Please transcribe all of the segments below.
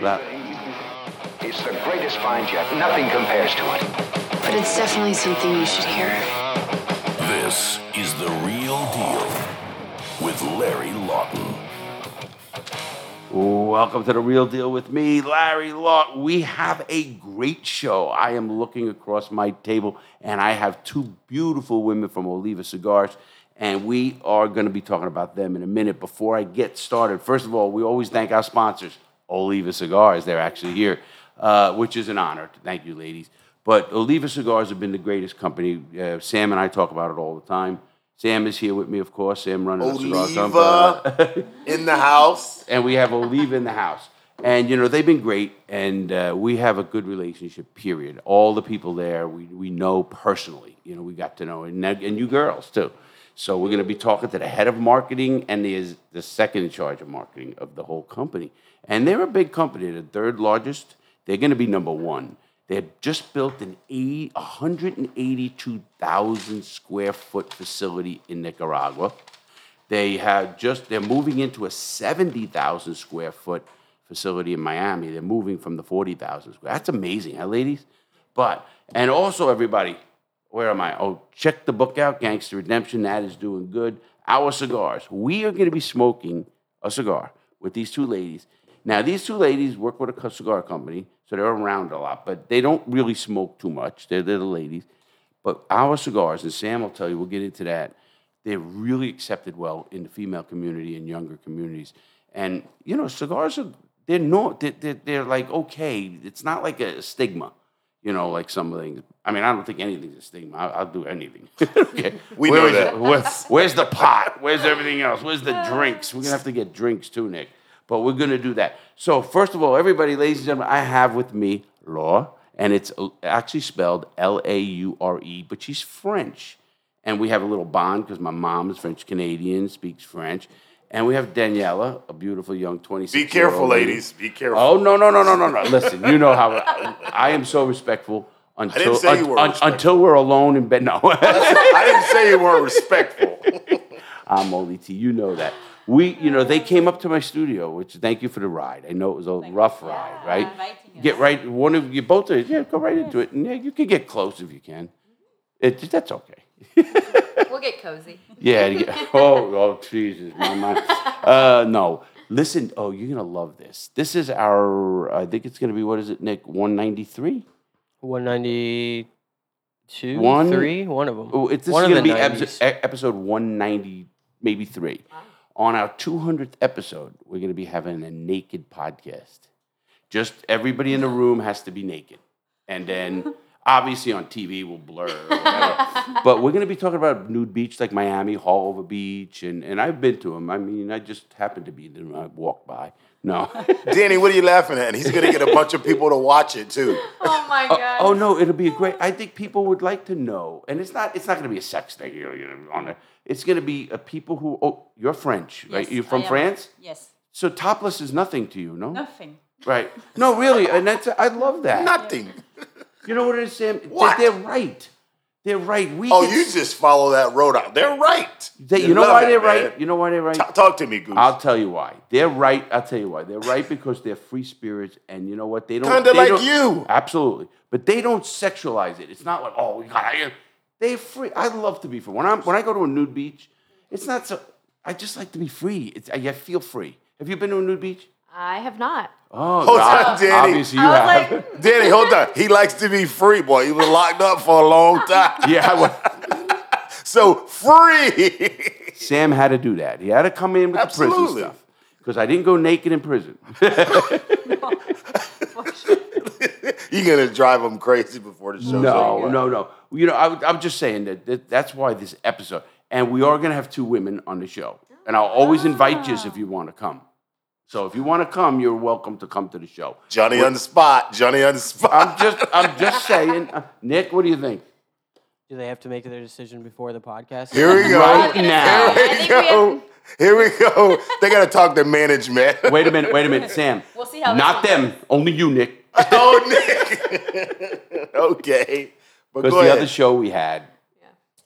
That- It's the greatest find yet. Nothing compares to it. But it's definitely something you should hear. This is The Real Deal with Larry Lawton. Welcome to the Real Deal with me, Larry Lawton. We have a great show. I am looking across my table, and I have two beautiful women from Oliva Cigars, and we are going to be talking about them in a minute. Before I get started, first of all, we always thank our sponsors, Oliva Cigars. They're actually here, uh, which is an honor. Thank you, ladies. But Oliva Cigars have been the greatest company. Uh, Sam and I talk about it all the time. Sam is here with me, of course. Sam running the cigar company Oliva in the house. and we have Oliva in the house. And you know they've been great, and uh, we have a good relationship. Period. All the people there we, we know personally. You know we got to know, and and you girls too. So we're going to be talking to the head of marketing and the the second in charge of marketing of the whole company. And they're a big company, the third largest. They're going to be number one. They have just built an 80 182,000 square foot facility in Nicaragua. They have just they're moving into a 70,000 square foot facility in Miami. They're moving from the 40,000 square. That's amazing, huh, ladies? But and also everybody, where am I? Oh, check the book out, Gangster Redemption. That is doing good. Our cigars. We are going to be smoking a cigar with these two ladies. Now, these two ladies work with a cigar company, so they're around a lot, but they don't really smoke too much. They're, they're the ladies. But our cigars, and Sam will tell you, we'll get into that. They're really accepted well in the female community and younger communities. And you know, cigars are they're not, they're, they're, they're like okay. It's not like a stigma, you know, like some things. I mean, I don't think anything's a stigma. I'll, I'll do anything. okay. We Where know that. it? Where- where's the pot? Where's everything else? Where's the drinks? We're gonna have to get drinks too, Nick. But we're gonna do that. So first of all, everybody, ladies and gentlemen, I have with me Laura, and it's actually spelled L A U R E, but she's French. And we have a little bond because my mom is French Canadian, speaks French. And we have Daniela, a beautiful young 26 Be careful, ladies. Be careful. Oh no no no no no no! Listen, you know how I am so respectful until say you were un- respectful. until we're alone in bed. No, I didn't say you weren't respectful. I'm only T. You know that. We, you know, they came up to my studio, which thank you for the ride. I know it was a rough ride, right? Get right. One of you both, are, yeah, go right into it, and yeah, you can get close if you can. It that's okay. We'll get cozy. Yeah. get- oh, oh, Jesus, my mind. Uh, no, listen. Oh, you're gonna love this. This is our. I think it's gonna be what is it, Nick? One ninety three. 192, One ninety two. One three. One of them. Oh, it's this one is gonna be 90s. episode, episode one ninety, maybe three. On our two hundredth episode, we're gonna be having a naked podcast. Just everybody in the room has to be naked, and then. Obviously, on TV, we'll blur. but we're going to be talking about nude beach like Miami, Haulover Beach, and, and I've been to them. I mean, I just happened to be there. I walked by. No. Danny, what are you laughing at? And he's gonna get a bunch of people to watch it too. Oh my oh, god. Oh no, it'll be a great. I think people would like to know, and it's not. It's not going to be a sex thing. You know, you know, on there. It's going to be a people who. Oh, you're French, right? You're from I am. France, Yes. so topless is nothing to you, no? Nothing. Right? No, really, and that's. I love that. Nothing. You know what it is, Sam? They- What? They're right. They're right. We. Oh, you s- just follow that road out. They're right. They, you know love why it, they're man. right? You know why they're right? Ta- Talk to me, Goose. I'll tell you why. They're right. I'll tell you why. They're right because they're free spirits, and you know what? They don't. Kinda like don't- you. Absolutely, but they don't sexualize it. It's not like oh, we got. They're free. I love to be free. When I am when I go to a nude beach, it's not so. I just like to be free. It's, I, I feel free. Have you been to a nude beach? I have not. Oh, Hold God. on, Danny. obviously you have. like, Danny, hold on. He likes to be free, boy. He was locked up for a long time. yeah, I wa- So free. Sam had to do that. He had to come in with the prison stuff because I didn't go naked in prison. You're gonna drive him crazy before the show. No, over. no, no. You know, I, am just saying that, that that's why this episode, and we are going to have two women on the show, and I'll always invite you if you want to come. So if you want to come, you're welcome to come to the show. Johnny on the spot. Johnny on the spot. I'm just, I'm just saying, uh, Nick. What do you think? Do they have to make their decision before the podcast? Here we go. Right now. Here think we we go. have- Here we go. They gotta talk to management. Wait a minute, wait a minute, Sam. We'll see how Not one them, only you, Nick. oh, Nick. okay. Because the ahead. other show we had,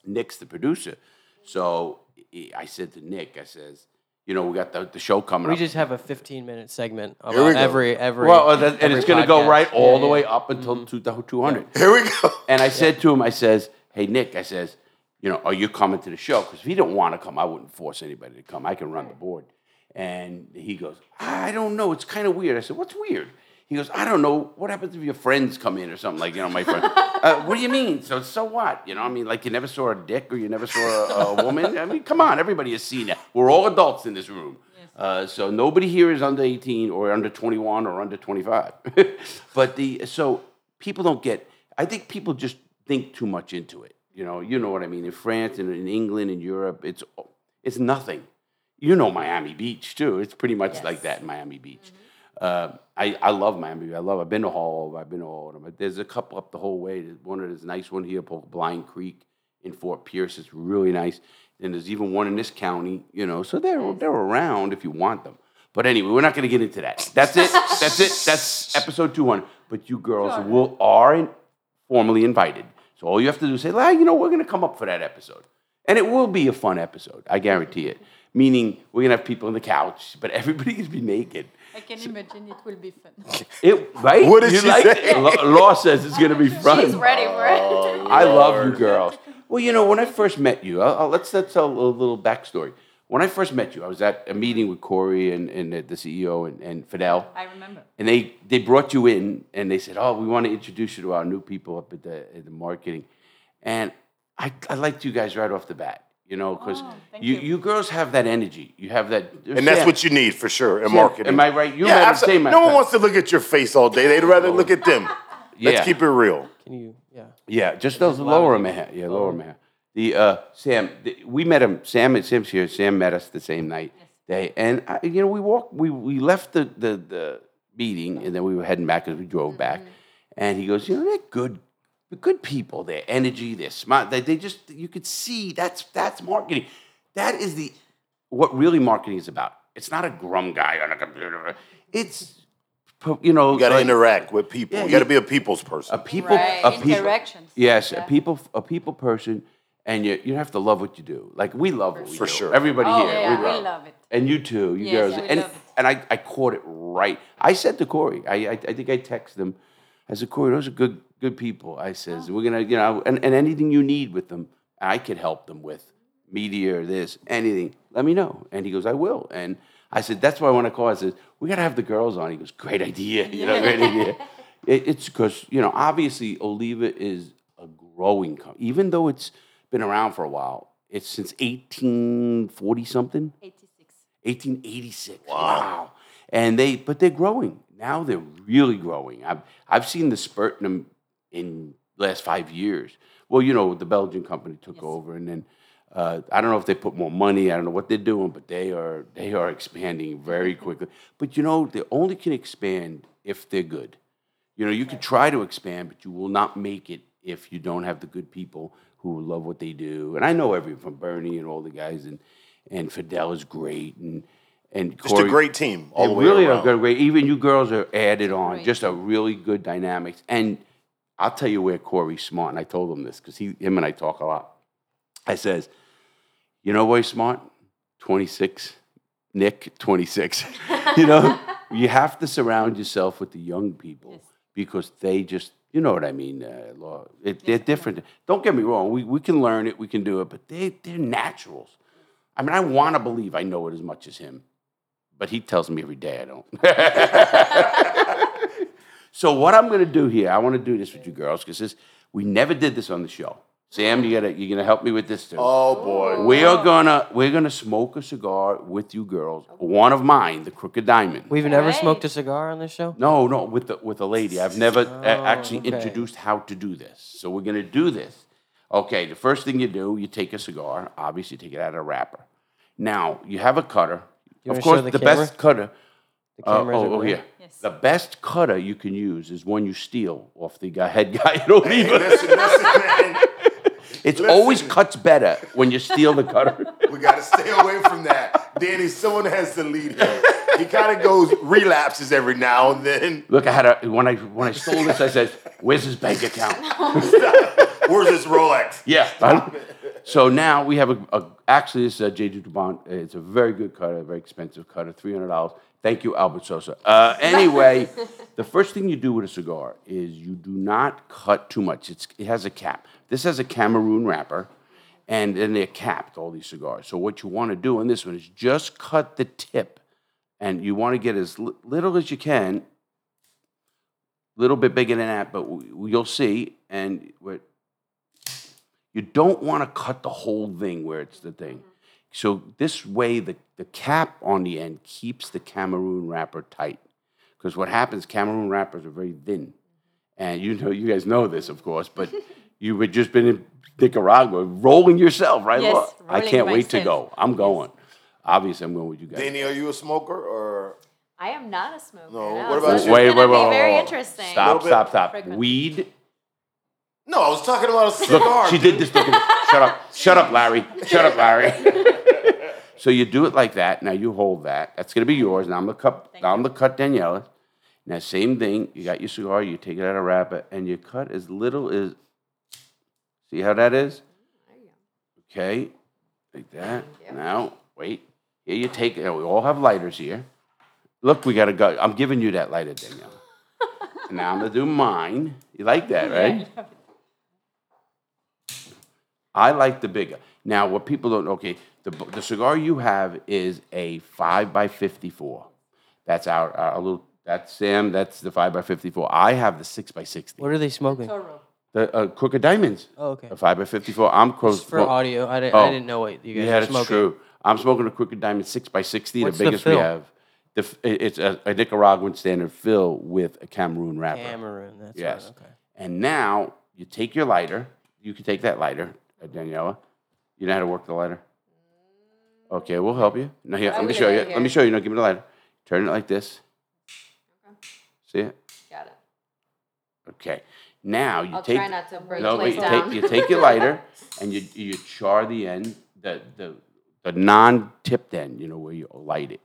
Nick's the producer. So I- I said to Nick, I says, You know, we got the, the show coming up. We up. just have a 15 minute segment we about every every. well, uh, and every it's going to go right all Yeah, the yeah. way up until two 200. Here we go. And I said to him, I says, hey, Nick, I says, you know, are you coming to the show? Because if he didn't want to come, I wouldn't force anybody to come. I can run the board. And he goes, I don't know. It's kind of weird. I said, what's weird? He goes, I don't know. What happens if your friends come in or something like, you know, my friend? uh, what do you mean? So, so what? You know, I mean, like you never saw a dick or you never saw a, a woman? I mean, come on. Everybody has seen that. We're all adults in this room. Uh, so nobody here is under 18 or under 21 or under 25. but the, so people don't get, I think people just think too much into it. You know, you know what I mean. In France and in England and Europe, it's it's nothing. You know Miami Beach too. It's pretty much like that in Miami Beach. Uh, I, I love Miami. I love. I've been to all. I've been to all of them. But there's a couple up the whole way. There's one nice one here, Blind Creek in Fort Pierce. It's really nice. And there's even one in this county. You know, so they're they're around if you want them. But anyway, we're not going to get into that. That's it. That's it. That's episode 200. But you girls will are in, formally invited. So all you have to do is say, "Ah, you know, we're going to come up for that episode. And it will be a fun episode. I guarantee it. Meaning, we're going to have people on the couch, but everybody can be naked. I can imagine it will be fun. It, right? What did you she like say? Law, Law says it's going to be fun. She's ready for it. Oh, I love you girls. Well, you know, when I first met you, I'll, I'll- let's, let's tell a little, little backstory. When I first met you, I was at a meeting with Corey and, and the CEO and, and Fidel. I remember. And they, they brought you in and they said, Oh, we want to introduce you to our new people up at the, at the marketing. And I, I liked you guys right off the bat, you know, because Oh, you, you. you girls have that energy. You have that. And that's what you need for sure in marketing. Am I right? You yeah, met him absolutely. No one wants to look at your face all day. They'd rather look at them. Yeah. Let's keep it real. Can you? Yeah. Yeah, just those lower him a. Yeah, lower him a. The uh, Sam, the, we met him. Sam, and Sam's here. Sam met us the same night. Day, and I, you know, we walked. We we left the the, the meeting, and then we were heading back as we drove back. And he goes, you know, they're good, they're good people. Their energy, they're smart. They, they just you could see that's that's marketing. That is the what really marketing is about. It's not a grum guy on a computer. It's you know, You got to like- interact with people. Yeah, you got to be a people's person. a people, Right, a people, interactions. Yes, a people, a people person, and you you have to love what you do. Like we love what we For do. sure. Everybody Oh, here, yeah, we we love. love it. And you too, you Yes, girls. we and and I, I caught it right. I said to Corey, I, I I think I texted him. I said, Corey, those are good good people. I says we're gonna, you know, and, and anything you need with them, I could help them with media or this, anything. Let me know. And he goes, I will. And I said, that's why I want to call. I said, we gotta have the girls on. He goes, great idea. You know, great idea. It, it's because you know, obviously, Oliva is a growing company, even though it's been around for a while. It's since 1840 something. 86. 1886. Wow. And they, but they're growing. Now they're really growing. I've, I've seen the spurt in them in last five years. Well, you know, the Belgian company took over, and then uh, I don't know if they put more money. I don't know what they're doing, but they are they are expanding very quickly. But you know, they only can expand if they're good. You know, you could try to expand, but you will not make it if you don't have the good people who love what they do. And I know everyone from Bernie and all the guys, and and Fidel is great, and and Just a great team all they the way really around. are good. Great. Even you girls are added on. Just a really good dynamics. And I'll tell you where Corey's smart. And I told him this because he, him, and I talk a lot. I says, you know, why he's smart. Twenty six. Nick, twenty six. you know, you have to surround yourself with the young people Yes. because they just, you know what I mean. Uh, it, they're different. Don't get me wrong. We we can learn it. We can do it. But they they're naturals. I mean, I want to believe I know it as much as him but he tells me every day I don't. so what I'm going to do here, I want to do this with you girls because this we never did this on the show. Sam, you gotta you're gonna help me with this too. Oh boy. We are gonna we're gonna smoke a cigar with you girls. One of mine, the Crooked Diamond. We've never Right. smoked a cigar on this show. No, no, with the with a lady. I've never uh, actually okay. introduced how to do this. So we're gonna do this. Okay, the first thing you do, you take a cigar. Obviously, you take it out of a wrapper. Now you have a cutter. You of wanna course, show the, the best cutter. The Uh, cameras oh, are oh, blurry. here. Yes. The best cutter you can use is one you steal off the guy, head guy at Oliva. Listen, listen, man. It listen. always cuts better when you steal the cutter. We got to stay away from that. Danny, someone has to lead him. He kind of goes relapses every now and then. Look, I had a when I when I stole this, I said, "Where's his bank account?" Where's his Rolex? Yeah. I- So now we have a, a actually this is a J.J. Dubon. It's a very good cutter, a very expensive cutter, three hundred dollars. Thank you, Albert Sosa. Uh, anyway, the first thing you do with a cigar is you do not cut too much. It's, it has a cap. This has a Cameroon wrapper, and then they're capped. All these cigars. So what you want to do on this one is just cut the tip, and you want to get as li- little as you can. A little bit bigger than that, but w- you'll see. And you don't want to cut the whole thing where it's the thing. So this way, the, the cap on the end keeps the Cameroon wrapper tight. Because what happens, Cameroon wrappers are very thin. And you know, you guys know this, of course, but you had just been in Nicaragua rolling yourself, right? Yes, Laura? I can't wait to go. I'm going. Obviously, I'm going with you guys. Danny, are you a smoker or? I am not a smoker. No, No, what about this you? wait, wait, wait, wait, very wait. interesting. Stop, stop, stop. frequent. Weed. No, I was talking about a Look, cigar. she did this. Look this. Shut up. Shut up, Larry. Shut up, Larry. so you do it like that. Now you hold that. That's gonna be yours. Now I'm gonna cut. Now I'm gonna cut Daniela. Now same thing. You got your cigar. You take it out of wrapper and you cut as little as. See how that is? Okay, like that. Now wait. Here you take it. We all have lighters here. Look, we got to go. I'm giving you that lighter, Danielle. and now I'm gonna do mine. You like that, right? I like the bigger. Now, what people don't okay, the the cigar you have is a five by fifty four. That's our, our little. That's Sam. That's the five by fifty four. I have the six by sixty. What are they smoking? Toro. The uh, Crooked Diamonds. Oh, okay. A five by fifty four. I'm close Just for audio, I didn't, Oh. I didn't know what you guys Yeah, were that's smoking. true. I'm smoking a Crooked Diamond six by sixty, What's the the biggest we fill? have. The, f- it- it's a, a Nicaraguan standard fill with a Cameroon wrapper. Cameroon, that's Yes. right. Okay. And now you take your lighter. You can take that lighter, uh, Daniela. You know how to work the lighter? Okay, we'll help you. No, here, let me show you. Let me show you. Now give me the lighter. Turn it like this. See it? Got it. Okay. Now you I'll take. try not to break no, wait, you down. take you take your lighter and you you char the end, the the the non-tipped end. You know where you light it.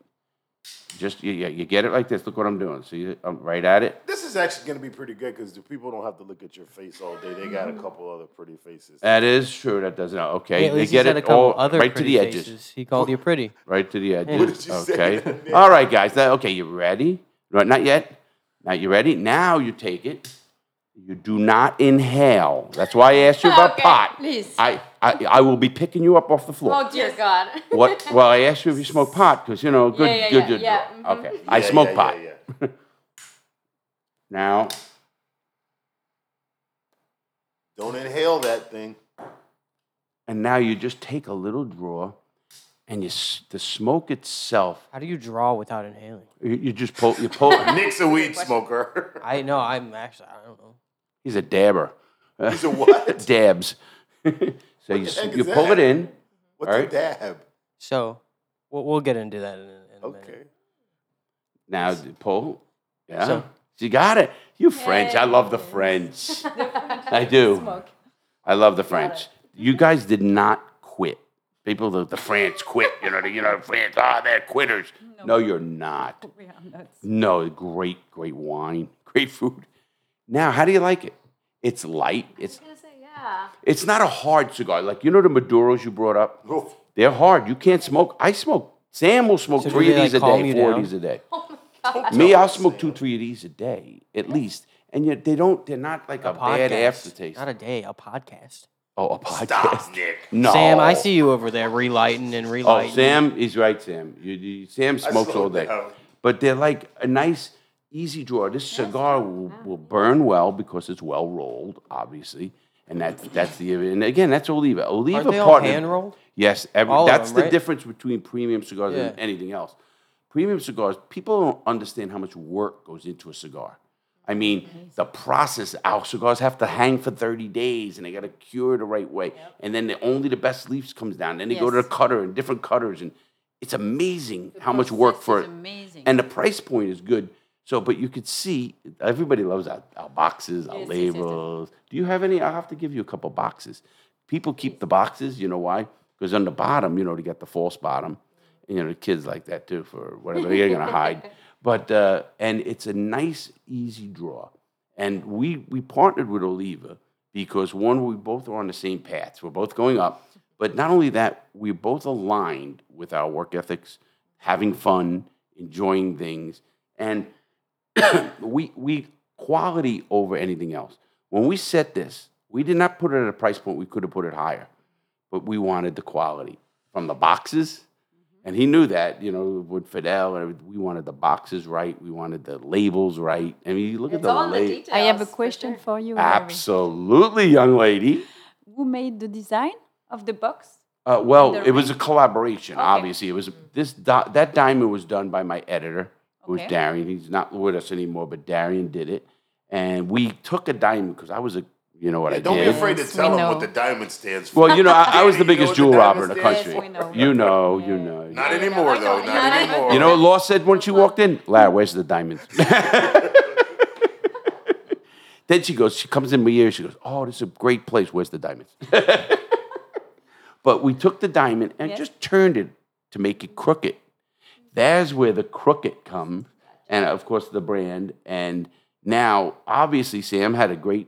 Just you, you you get it like this. Look what I'm doing. See, I'm right at it. This is actually going to be pretty good because the people don't have to look at your face all day. They got a couple other pretty faces. That is true. That doesn't. Okay, Yeah, at they least get he's had a it couple all other right to pretty the edges. faces. He called you pretty. Right to the edges. What did you say? okay. All right, guys. That, okay, you ready? No, Not yet. Now you ready? Now you take it. You do not inhale. That's why I asked you about Okay, pot. please. I, I I will be picking you up off the floor. Oh dear God. What? Well, I asked you if you smoke pot because you know, good, yeah, good, yeah, good. yeah, good. mhm. Okay, I smoke yeah, pot. yeah, yeah. Now, Don't inhale that thing. and now you just take a little draw, and you the smoke itself. How do you draw without inhaling? You, you just pull. You pull. Nick's a weed smoker. I know. I'm actually. I don't know. He's a dabber. He's a what? Dabs. so you the s- heck you pull that? it in. What's Alright. a dab? So, we'll, we'll get into that in, a- in a Okay. minute. Now you pull. Yeah. So- you got it. You French. I love the French. I do. Smoke. I love the French. You guys did not quit. People, the, the France quit. You know, the, you know, the France. Ah, they're quitters. No. you're not. We are not. No, great, great wine, great food. Now, how do you like it? It's light. It's I was gonna say yeah. it's not a hard cigar. Like you know the Maduros you brought up. Oof. They're hard. You can't smoke. I smoke. Sam will smoke So do three of these like, a day, you four of these a day. Oh Me, I'll smoke two, three of these a day at least. And yet they don't. They're not like a, bad aftertaste. Not a day, a podcast. oh, a podcast. Stop, Nick. No, Sam, I see you over there relighting and oh, relighting. Oh. Sam, he's right, Sam. You, you, Sam smokes all day. down. But they're like a nice, easy draw. This cigar will, will burn well because it's well rolled, obviously. And that's that's the and again that's Oliva. Oliva Aren't they all hand rolled? Yes, every, All of that's them, the right? difference between premium cigars and Yeah. anything else. Premium cigars, people don't understand how much work goes into a cigar. I mean, the process, our cigars have to hang for 30 days and they got to cure the right way. And then the, only the best leaves comes down. Then they go to the Yes. cutter and different cutters. And it's amazing how much work process for is it. amazing. And the price point is good. So, but you could see, everybody loves our, our boxes, our Yes, yes, yes, yes. labels. Do you have any? I'll have to give you a couple boxes. People keep the boxes, you know why? Because on the bottom, you know, to get the false bottom. You know, the kids like that too for whatever they're gonna hide. But uh, and it's a nice, easy draw. And we we partnered with Oliva because one, we both are on the same paths. We're both going up. But not only that, we're both aligned with our work ethics, having fun, enjoying things, and we we quality over anything else. When we set this, we did not put it at a price point we could have put it higher, but we wanted the quality from the boxes. And he knew that, you know, with Fidel, and we wanted the boxes right, we wanted the labels right. I mean, look It's at the all in the details. I have a for question sure. for you. Larry. Absolutely, young lady. Who made the design of the box? Uh, well, the it was a collaboration. Okay. Obviously, it was this di- that diamond was done by my editor, who was Okay. Darian. He's not with us anymore, but Darian did it, and we took a diamond because I was a, you know what I did. Don't be did. afraid to tell we them what the diamond stands for. Well, you know, I, I was the Danny, you know biggest jewel the robber in the country. stands? Yes, we You know, you know. Not anymore, though. know. Not Yeah, I know. anymore. You know what Law said once she walked in? Larry, where's the diamonds? then she goes, she comes in my ear, she goes, Oh, this is a great place. Where's the diamonds? but we took the diamond and Yes. just turned it to make it crooked. There's where the crooked comes, and of course the brand. And now, obviously, Sam had a great.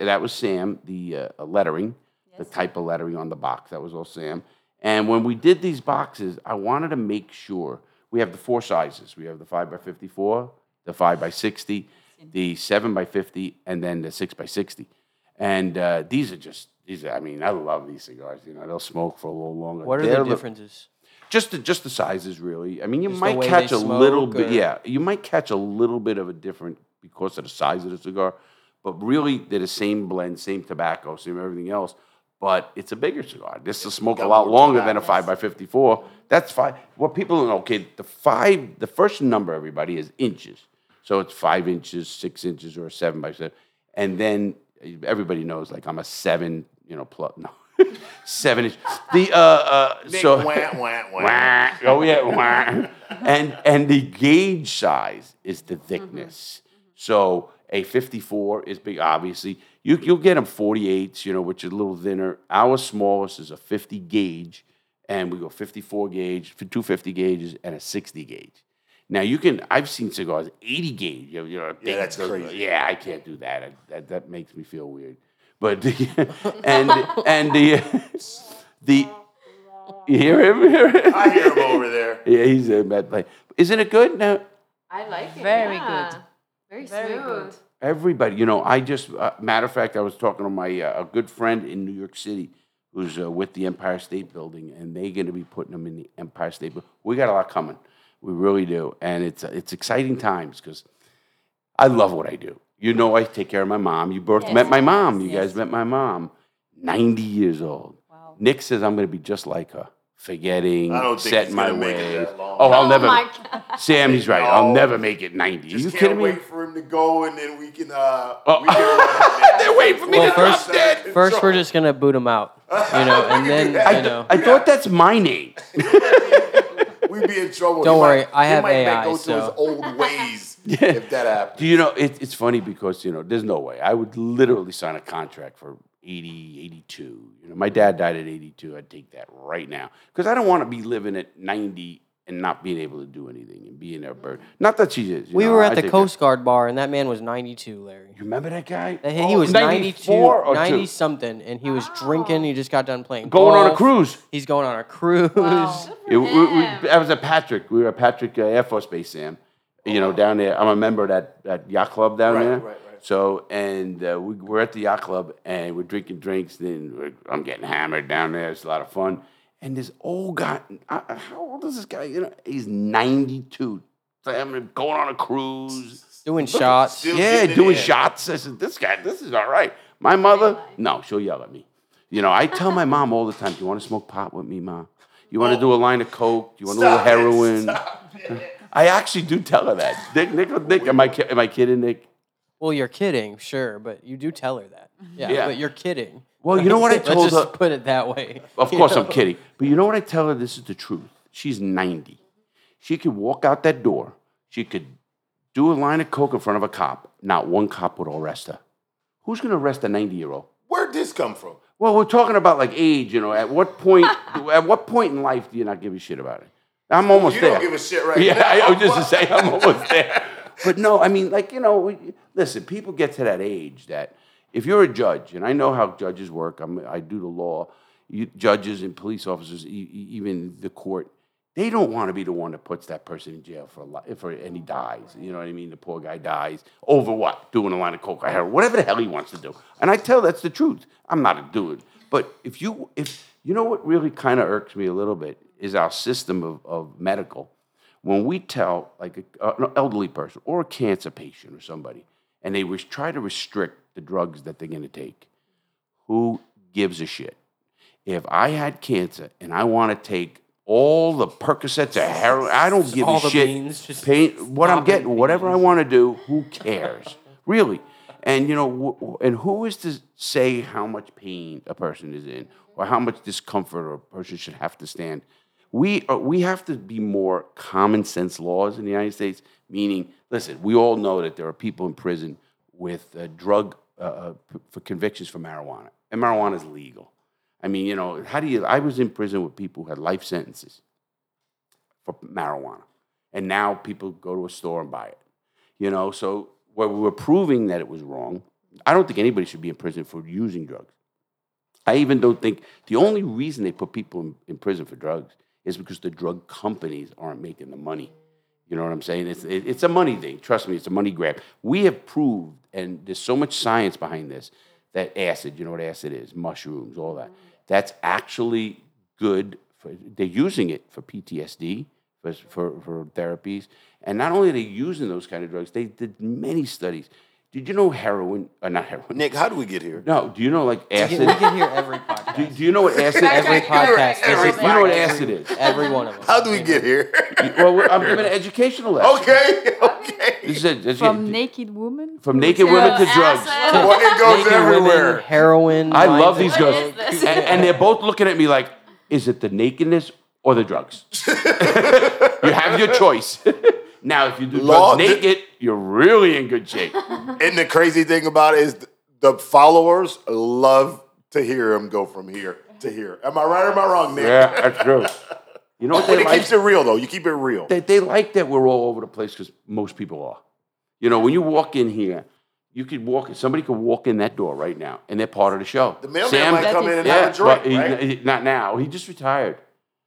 That was Sam, the uh, lettering, the type of lettering on the box. That was all Sam. And when we did these boxes, I wanted to make sure we have the four sizes. We have the five by fifty-four, the five by sixty, the seven by fifty, and then the six by sixty. And uh, these are just these. Are, I mean, I love these cigars. You know, they'll smoke for a little longer. What are They're the li- differences? Just the, just the sizes, really. I mean, you Just might way catch a little smoke, bit. Yeah, you might catch a little bit of a different because of the size of the cigar, but really they're the same blend, same tobacco, same everything else. But it's a bigger cigar. This will smoke a lot longer than a five by fifty-four. That's fine. What people don't know, okay, the five, the first number, everybody is inches. So it's five inches, six inches, or a seven by seven, and then everybody knows like I'm a seven, you know, plus no. Seven inch. The uh, uh so wah, wah, wah. Oh yeah, and and the gauge size is the thickness. So a 54 is big. Obviously, you you'll get them 48s, you know, which are a little thinner. Our smallest is a 50 gauge, and we go 54 gauge, 250 gauges, and a 60 gauge. Now you can. I've seen cigars 80 gauge. You know, you know, big- that's crazy. Yeah, I can't do that. I, that that makes me feel weird. But the, and and the the you hear him? I hear him over there. Yeah, he's a bad play. Isn't it good? Now I like it. Very yeah. good. Very, Very smooth. good. everybody, you know, I just uh, matter of fact, I was talking to my uh, a good friend in New York City who's uh, with the Empire State Building, and they're going to be putting them in the Empire State Building. We got a lot coming, we really do, and it's uh, it's exciting times because I love what I do. You know, I take care of my mom. You both met my mom. You guys met my mom. Ninety years old. Wow. Nick says I'm going to be just like her, forgetting, I don't think setting my gonna make it ways. that. Oh, I'll Oh never. my God. Sam, he's right. I'll never make it 90. Just you can't kidding me? wait for him to go, and then we can. Uh, Oh. we can They're waiting for me Well, to first- drop dead. First, we're just gonna boot him out, you know, and then I, you know. I thought that's my name. We'd be in trouble. Don't He worry, might- I he have might AI, Go to his old ways if that happens. Do you know, it, it's funny because, you know, there's no way. I would literally sign a contract for 80, 82. You know, my dad died at 82. I'd take that right now. Because I don't want to be living at 90 and not being able to do anything and being a bird. Not that she is. you We know, were I at the take Coast Guard bar, and that man was 92, Larry. You remember that guy? He he Oh, was 92, 94 or 90 two? something, and he was drinking. He just got done playing Going on a cruise. He's going on a cruise. Yeah, we, we, we, I was at Patrick. We were at Patrick uh, Air Force Base, Sam. You know, down there. I'm a member of that, that yacht club down Right, there. right, right. So, and uh, we, we're at the yacht club and we're drinking drinks. Then we're, I'm getting hammered down there. It's a lot of fun. And this old guy, uh, how old is this guy? You know, he's 92. So I'm going on a cruise. Doing shots. Still Yeah, doing shots. I said, this guy, this is all right. My mother, no, she'll yell at me. You know, I tell my mom all the time, do you want to smoke pot with me, mom? You want to do a line of coke? Do you want a little Stop it, heroin? Stop it. I actually do tell her that. Nick, Nick, Nick, am I, ki- am I kidding, Nick? Well, you're kidding, sure, but you do tell her that. Mm-hmm. Yeah, Yeah. but you're kidding. Well, you know what I told Let's told just her? put it that way. Of course, know? I'm kidding. But you know what I tell her? This is the truth. She's 90. She could walk out that door. She could do a line of coke in front of a cop. Not one cop would arrest her. Who's going to arrest a 90 year old? Where'd this come from? Well, we're talking about like age. You know, at what point? at what point in life do you not give a shit about it? I'm almost You there. You don't give a shit right yeah, now. I, I was just to say I'm almost there. But no, I mean, like you know, we- listen. People get to that age that if you're a judge, and I know how judges work. I'm, I do the law. you, judges and police officers, e- even the court, they don't want to be the one that puts that person in jail for a li- for and he dies. You know what I mean? The poor guy dies over what? Doing a line of coke or heroin, whatever the hell he wants to do. And I tell that's the truth. I'm not a dude. But if you if you know what really kind of irks me a little bit is our system of, of medical. When we tell like a, an elderly person or a cancer patient or somebody, and they res- try to restrict the drugs that they're going to take, who gives a shit? If I had cancer and I want to take all the Percocets of heroin, I don't give all a the shit. beans, just Pain, what I'm getting, whatever I want to do, who cares? really. And you know, w- and who is to say how much pain a person is in, or how much discomfort a person should have to stand? We are, we have to be more common sense laws in the United States. Meaning, listen, we all know that there are people in prison with uh, drug uh, uh, for convictions for marijuana, and marijuana is legal. I mean, you know, how do you? I was in prison with people who had life sentences for marijuana, and now people go to a store and buy it. You know, so where we were proving that it was wrong, I don't think anybody should be in prison for using drugs. I even don't think the only reason they put people in, in prison for drugs is because the drug companies aren't making the money. You know what I'm saying? It's, it, it's a money thing. Trust me, it's a money grab. We have proved, and there's so much science behind this, that acid, you know what acid is, mushrooms, all that, that's actually good. For, they're using it for PTSD, for, for, for therapies. And not only are they using those kind of drugs, they did many studies. Did you know heroin, or not heroin? Nick, how do we get here? No, do you know like We get, acid? we get here every podcast. do, do you know what acid every podcast. every this is You know what every- acid is? Every one of us. How do we get here? Well, I'm giving an educational lesson. okay, okay. This is a- this is- From naked woman. from naked women to drugs. acid. Well, it goes Naked everywhere. women, heroin. I love these coke. girls. What is And, and they're both looking at me like, is it the nakedness or the drugs? you have your choice. now, if you do Law- drugs naked, you're really in good shape. And the crazy thing about it is the followers love to hear him go from here to here. Am I right or am I wrong, Nick? Yeah, that's true. You know what But they it like? keeps it real, though. You keep it real. They, they like that we're all over the place because most people are. You know, when you walk in here, you could walk. Somebody could walk in that door right now, and they're part of the show. The mailman Sam, might come in and yeah, have a drink, but he- right? he- not now. He just retired.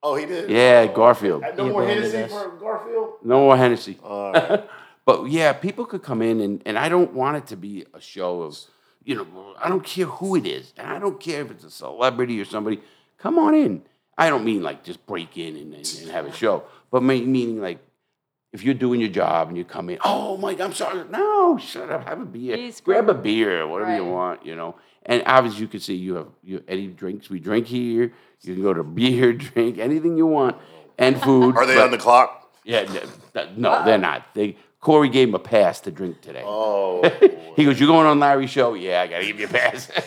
Oh, he did? Yeah, oh. Garfield. Uh, no He more Hennessy for Garfield? No more Hennessy. All right. But yeah, people could come in, and, and I don't want it to be a show of, you know, I don't care who it is. And I don't care if it's a celebrity or somebody. Come on in. I don't mean like just break in and, and, and have a show, but me- meaning like if you're doing your job and you come in, oh my God, I'm sorry. No, shut up. Have a beer. Please Grab a beer, whatever you want, you know. And obviously, you can see you have you, any drinks we drink here. You can go to beer, drink anything you want, and food. Are they but- on the clock? yeah, th- th- no, they're not. They Corey gave him a pass to drink today. Oh. he goes, "You going on Larry's show? Yeah, I gotta give you a pass."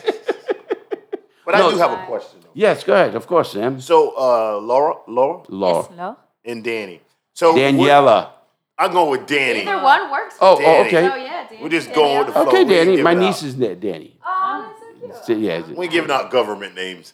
But I do have a question, though. yes, go ahead. Of course, Sam. So, uh, Laura, Laura, Laura, Yes, Laure. and Danny. So Daniela. I'm going with Danny. Either one works. Oh, oh, okay. Oh yeah, Danny. We're just going with the flow. Okay, Danny. My giving out- is Danny. Oh, that's so cute. So, yeah. We ain't giving out government names.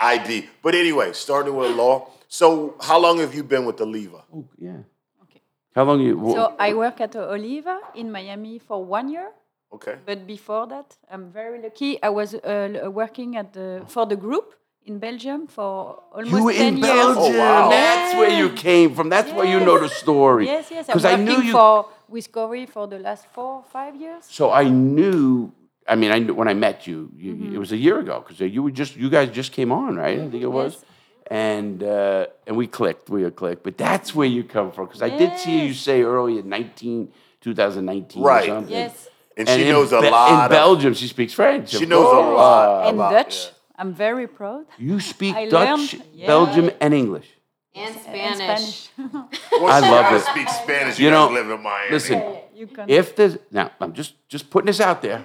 ID. But anyway, starting with law. So, how long have you been with Oliva? Oh, yeah. Okay. How long you? wh- So I work at Oliva in Miami for one year. Okay. But before that, I'm very lucky. I was uh, working at the for the group in Belgium for almost you were 10 in years. Belgium. Oh, wow. That's where you came from. That's why you know the story. Yes, yes. I'm Because I working knew you. for Discovery for the last four, five years. So I knew. I mean, I when I met you. you Mm-hmm. It was a year ago because you were just. You guys just came on, right? I think it was. Yes. And uh, and we clicked. We clicked. But that's where you come from because I did see you say earlier, 19, 2019 Right. or something. Yes. And, she in knows a Be- lot. In of- Belgium, she speaks French. She of knows a course. lot. and about- Dutch. yeah. I'm very proud. You speak I Dutch, learned- yeah. Belgium, and English. And And Spanish. Well, I she love gotta it. speak Spanish. You, You guys know, live in Miami. Listen, you if there's now, I'm just just putting this out there.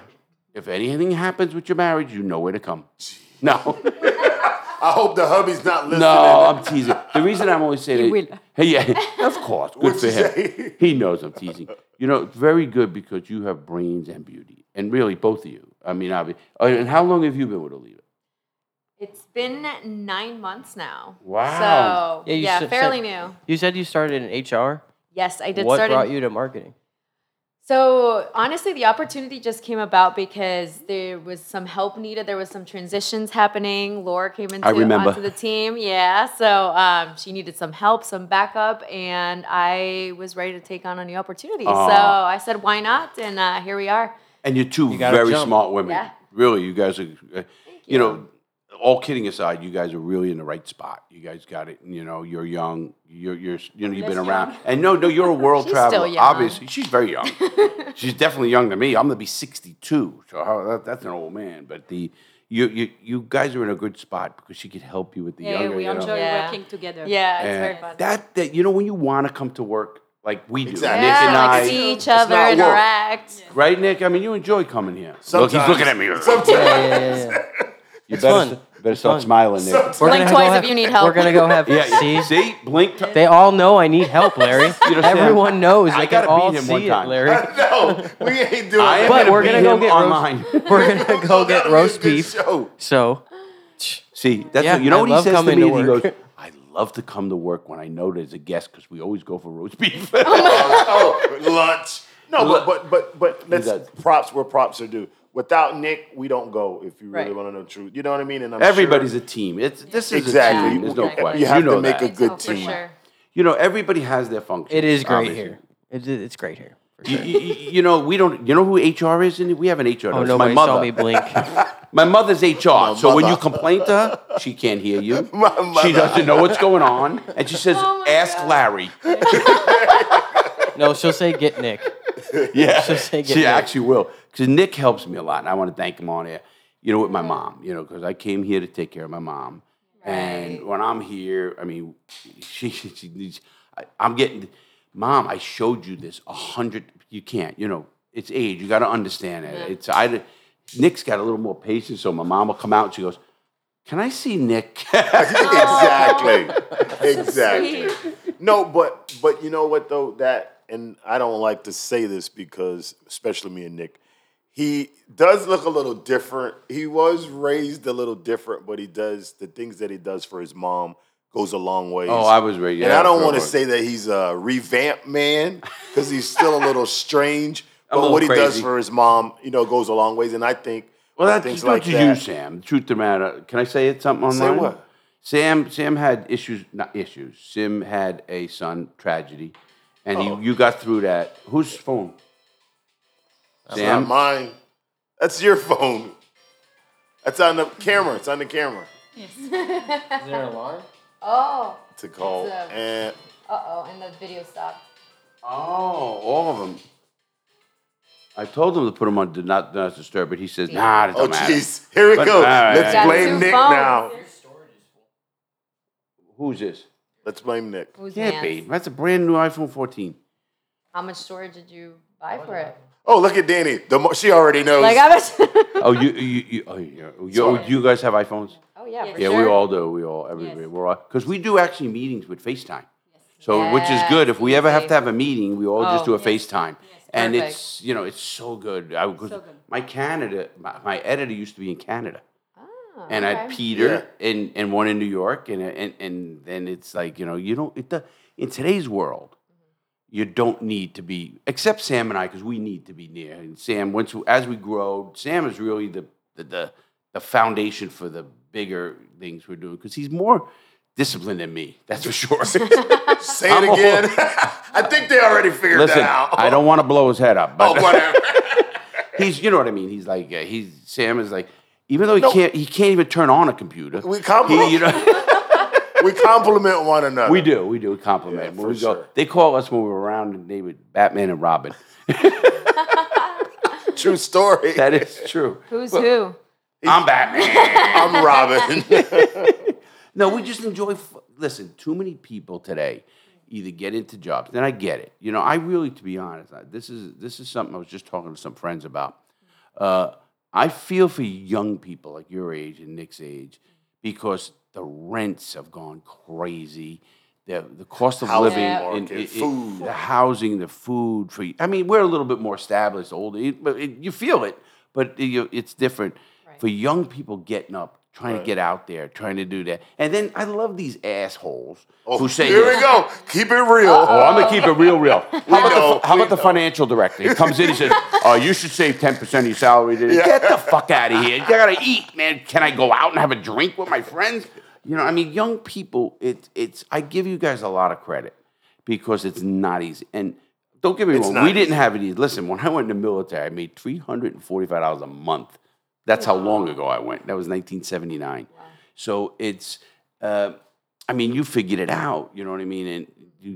If anything happens with your marriage, you know where to come. No, I hope the hubby's not listening. no, I'm teasing. The reason I'm always saying He it, will. Hey, yeah, of course, good What'd for him. say? He knows I'm teasing. You know, very good because you have brains and beauty, and really both of you. I mean, obviously. Uh, and how long have you been with Oliva? It's been nine months now. Wow. So Yeah, yeah, said- fairly said- new. You said you started in HR. Yes, I did what start brought in you to marketing? So honestly, the opportunity just came about because there was some help needed. There was some transitions happening. Laura came into remember. onto the team. Yeah, so um, she needed some help, some backup, and I was ready to take on a new opportunity. So I said, "Why not?" And uh, here we are. And you're two gotta very jump. smart women. Yeah. Really, you guys are. Uh, you. know, all kidding aside, you guys are really in the right spot. You guys got it. You know, you're young. You're you're you know you've been Less around. young. And no, no, you're a world She's traveler. still young. Obviously, she's very young. she's definitely young to me. I'm gonna be 62, so how, that, that's an old man. But the you you you guys are in a good spot because she could help you with the younger. Yeah, younger. we you know? enjoy Yeah. working together. Yeah, it's And very fun. That that you know when you want to come to work like we do, Exactly. Nick yeah, and like I, see each It's other, not work. right, Nick? I mean, you enjoy coming here. Look, he's looking at me. Sometimes. Yeah, yeah, yeah. You It's better, fun. st- better It's start fun. smiling, Nick. We're Blink gonna go twice if you need help. We're gonna go have. Yeah, see, see, blink. T- they all know I need help, Larry. understand? Everyone knows. I They gotta all beat him see one it, time. Larry. no, we ain't doing I that. But gonna we're gonna go get on roast- We're gonna go get roast beef. show. So See, that's Yeah, what, you know I what he love says to coming me. to he work. goes, "I love to come to work when I know there's a guest because we always go for roast beef." Oh, oh, lunch. No, but but but but let's props where props are due. Without Nick, we don't go. If you really Right. want to know the truth, you know what I mean. And I'm Everybody's sure, a team. It's this is exactly. a team. There's no Exactly. question. You have know to make that. a good Oh, team. sure. You know, everybody has their function. it is great obviously. here. It, it's great here. for You, you, you know, we don't. You know who HR is? In? We have an HR. Oh, It's nobody my mother. saw me blink. My mother's HR. so when you complain to her, she can't hear you. My She doesn't know what's going on, and she says, Oh "Ask God. Larry." No, she'll say get Nick. Yeah, Just say get she Nick. actually will. Because Nick helps me a lot, and I want to thank him on air. You know, with my mom. You know, because I came here to take care of my mom, and when I'm here, I mean, she, she, she needs. I, I'm getting, mom. I showed you this a hundred. You can't. You know, it's age. You got to understand it. It's I. Nick's got a little more patience, so my mom will come out and she goes, "Can I see Nick?" exactly. Oh. exactly. No, but but you know what though that and I don't like to say this because especially me and Nick, he does look a little different. He was raised a little different, but he does the things that he does for his mom goes a long way. oh, I was ready. and I don't want to say that he's a revamped man because he's still a little strange. But what he little does for his mom, you know, goes a long ways. And I think Well, that's things like to that. you, Sam. Truth of the matter. Can I say it something Say online? what? Sam Sam had issues, not issues. Sim had a son tragedy, and Oh. he, you got through that. Whose phone? It's Sam. not mine. That's your phone. That's on the camera. It's on the camera Yes. Is there an alarm? Oh, to call. It's a- And uh oh, and the video stopped. Oh, all of them. I told him to put him on do not, do not disturb, but he says, "Nah, it oh don't matter." jeez, here we But- go. all right, Let's all right. blame Nick phones. now. Who's this? Let's blame Nick. Who's Can't Nance? be. That's a brand new iPhone 14. How much storage did you buy for it? Oh, look at Danny. The mo- she already knows. Like I was. Oh, you you you, oh, yeah. you, oh, you guys have iPhones? oh yeah, for Yeah, sure. we all do. We all, everybody. We're all because we do actually meetings with FaceTime. So, which is good. If we ever have to have a meeting, we all just Oh, do a oh, yes. FaceTime, and perfect. it's you know it's so good. I, 'cause So good. My Canada, my, my editor used to be in Canada, Oh, and I had okay. Peter and and one in New York, and and and then it's like you know you don't it, the, in today's world. You don't need to be, except Sam and I, because we need to be near. And Sam, once we- as we grow, Sam is really the the the, the foundation for the bigger things we're doing because he's more disciplined than me. That's for sure. Say it I'm again. I think they already figured Listen, that out. I don't want to blow his head up, but Oh, whatever. he's you know what I mean. He's like uh, he's Sam is like even though he No. can't he can't even turn on a computer. We He, you know, we compliment one another. we do we do we compliment. Yeah, when for we go, sure. they call us when we're around and they would Batman and Robin. True story. That is true. Who's who? I'm Batman. I'm Robin. No, we just enjoy. F- Listen, too many people today either get into jobs. Then I get it. You know, I really, to be honest, I, this is this is something I was just talking to some friends about. Uh, I feel for young people like your age and Nick's age because the rents have gone crazy. The the cost of Housing living, market, and food. the housing, the food. For I mean, we're a little bit more established, older, but it, you feel it. But you, it's different for young people getting up, trying to get out there, trying to do that. And then I love these assholes Oh, who say, here we go. Keep it real. Oh, I'm gonna keep it real, real. How about, know, the, how about the financial director? He comes in, he says, "Oh, you should save ten percent of your salary." today." Get the fuck out of here! You gotta eat, man. Can I go out and have a drink with my friends? You know, I mean, young people. It, it's. I give you guys a lot of credit because it's not easy. And don't get me It's wrong, not we didn't have it easy. Listen, when I went in the military, I made three hundred and forty-five dollars a month. That's how long ago I went. That was 1979. So it's. Uh, I mean, you figured it out. You know what I mean? And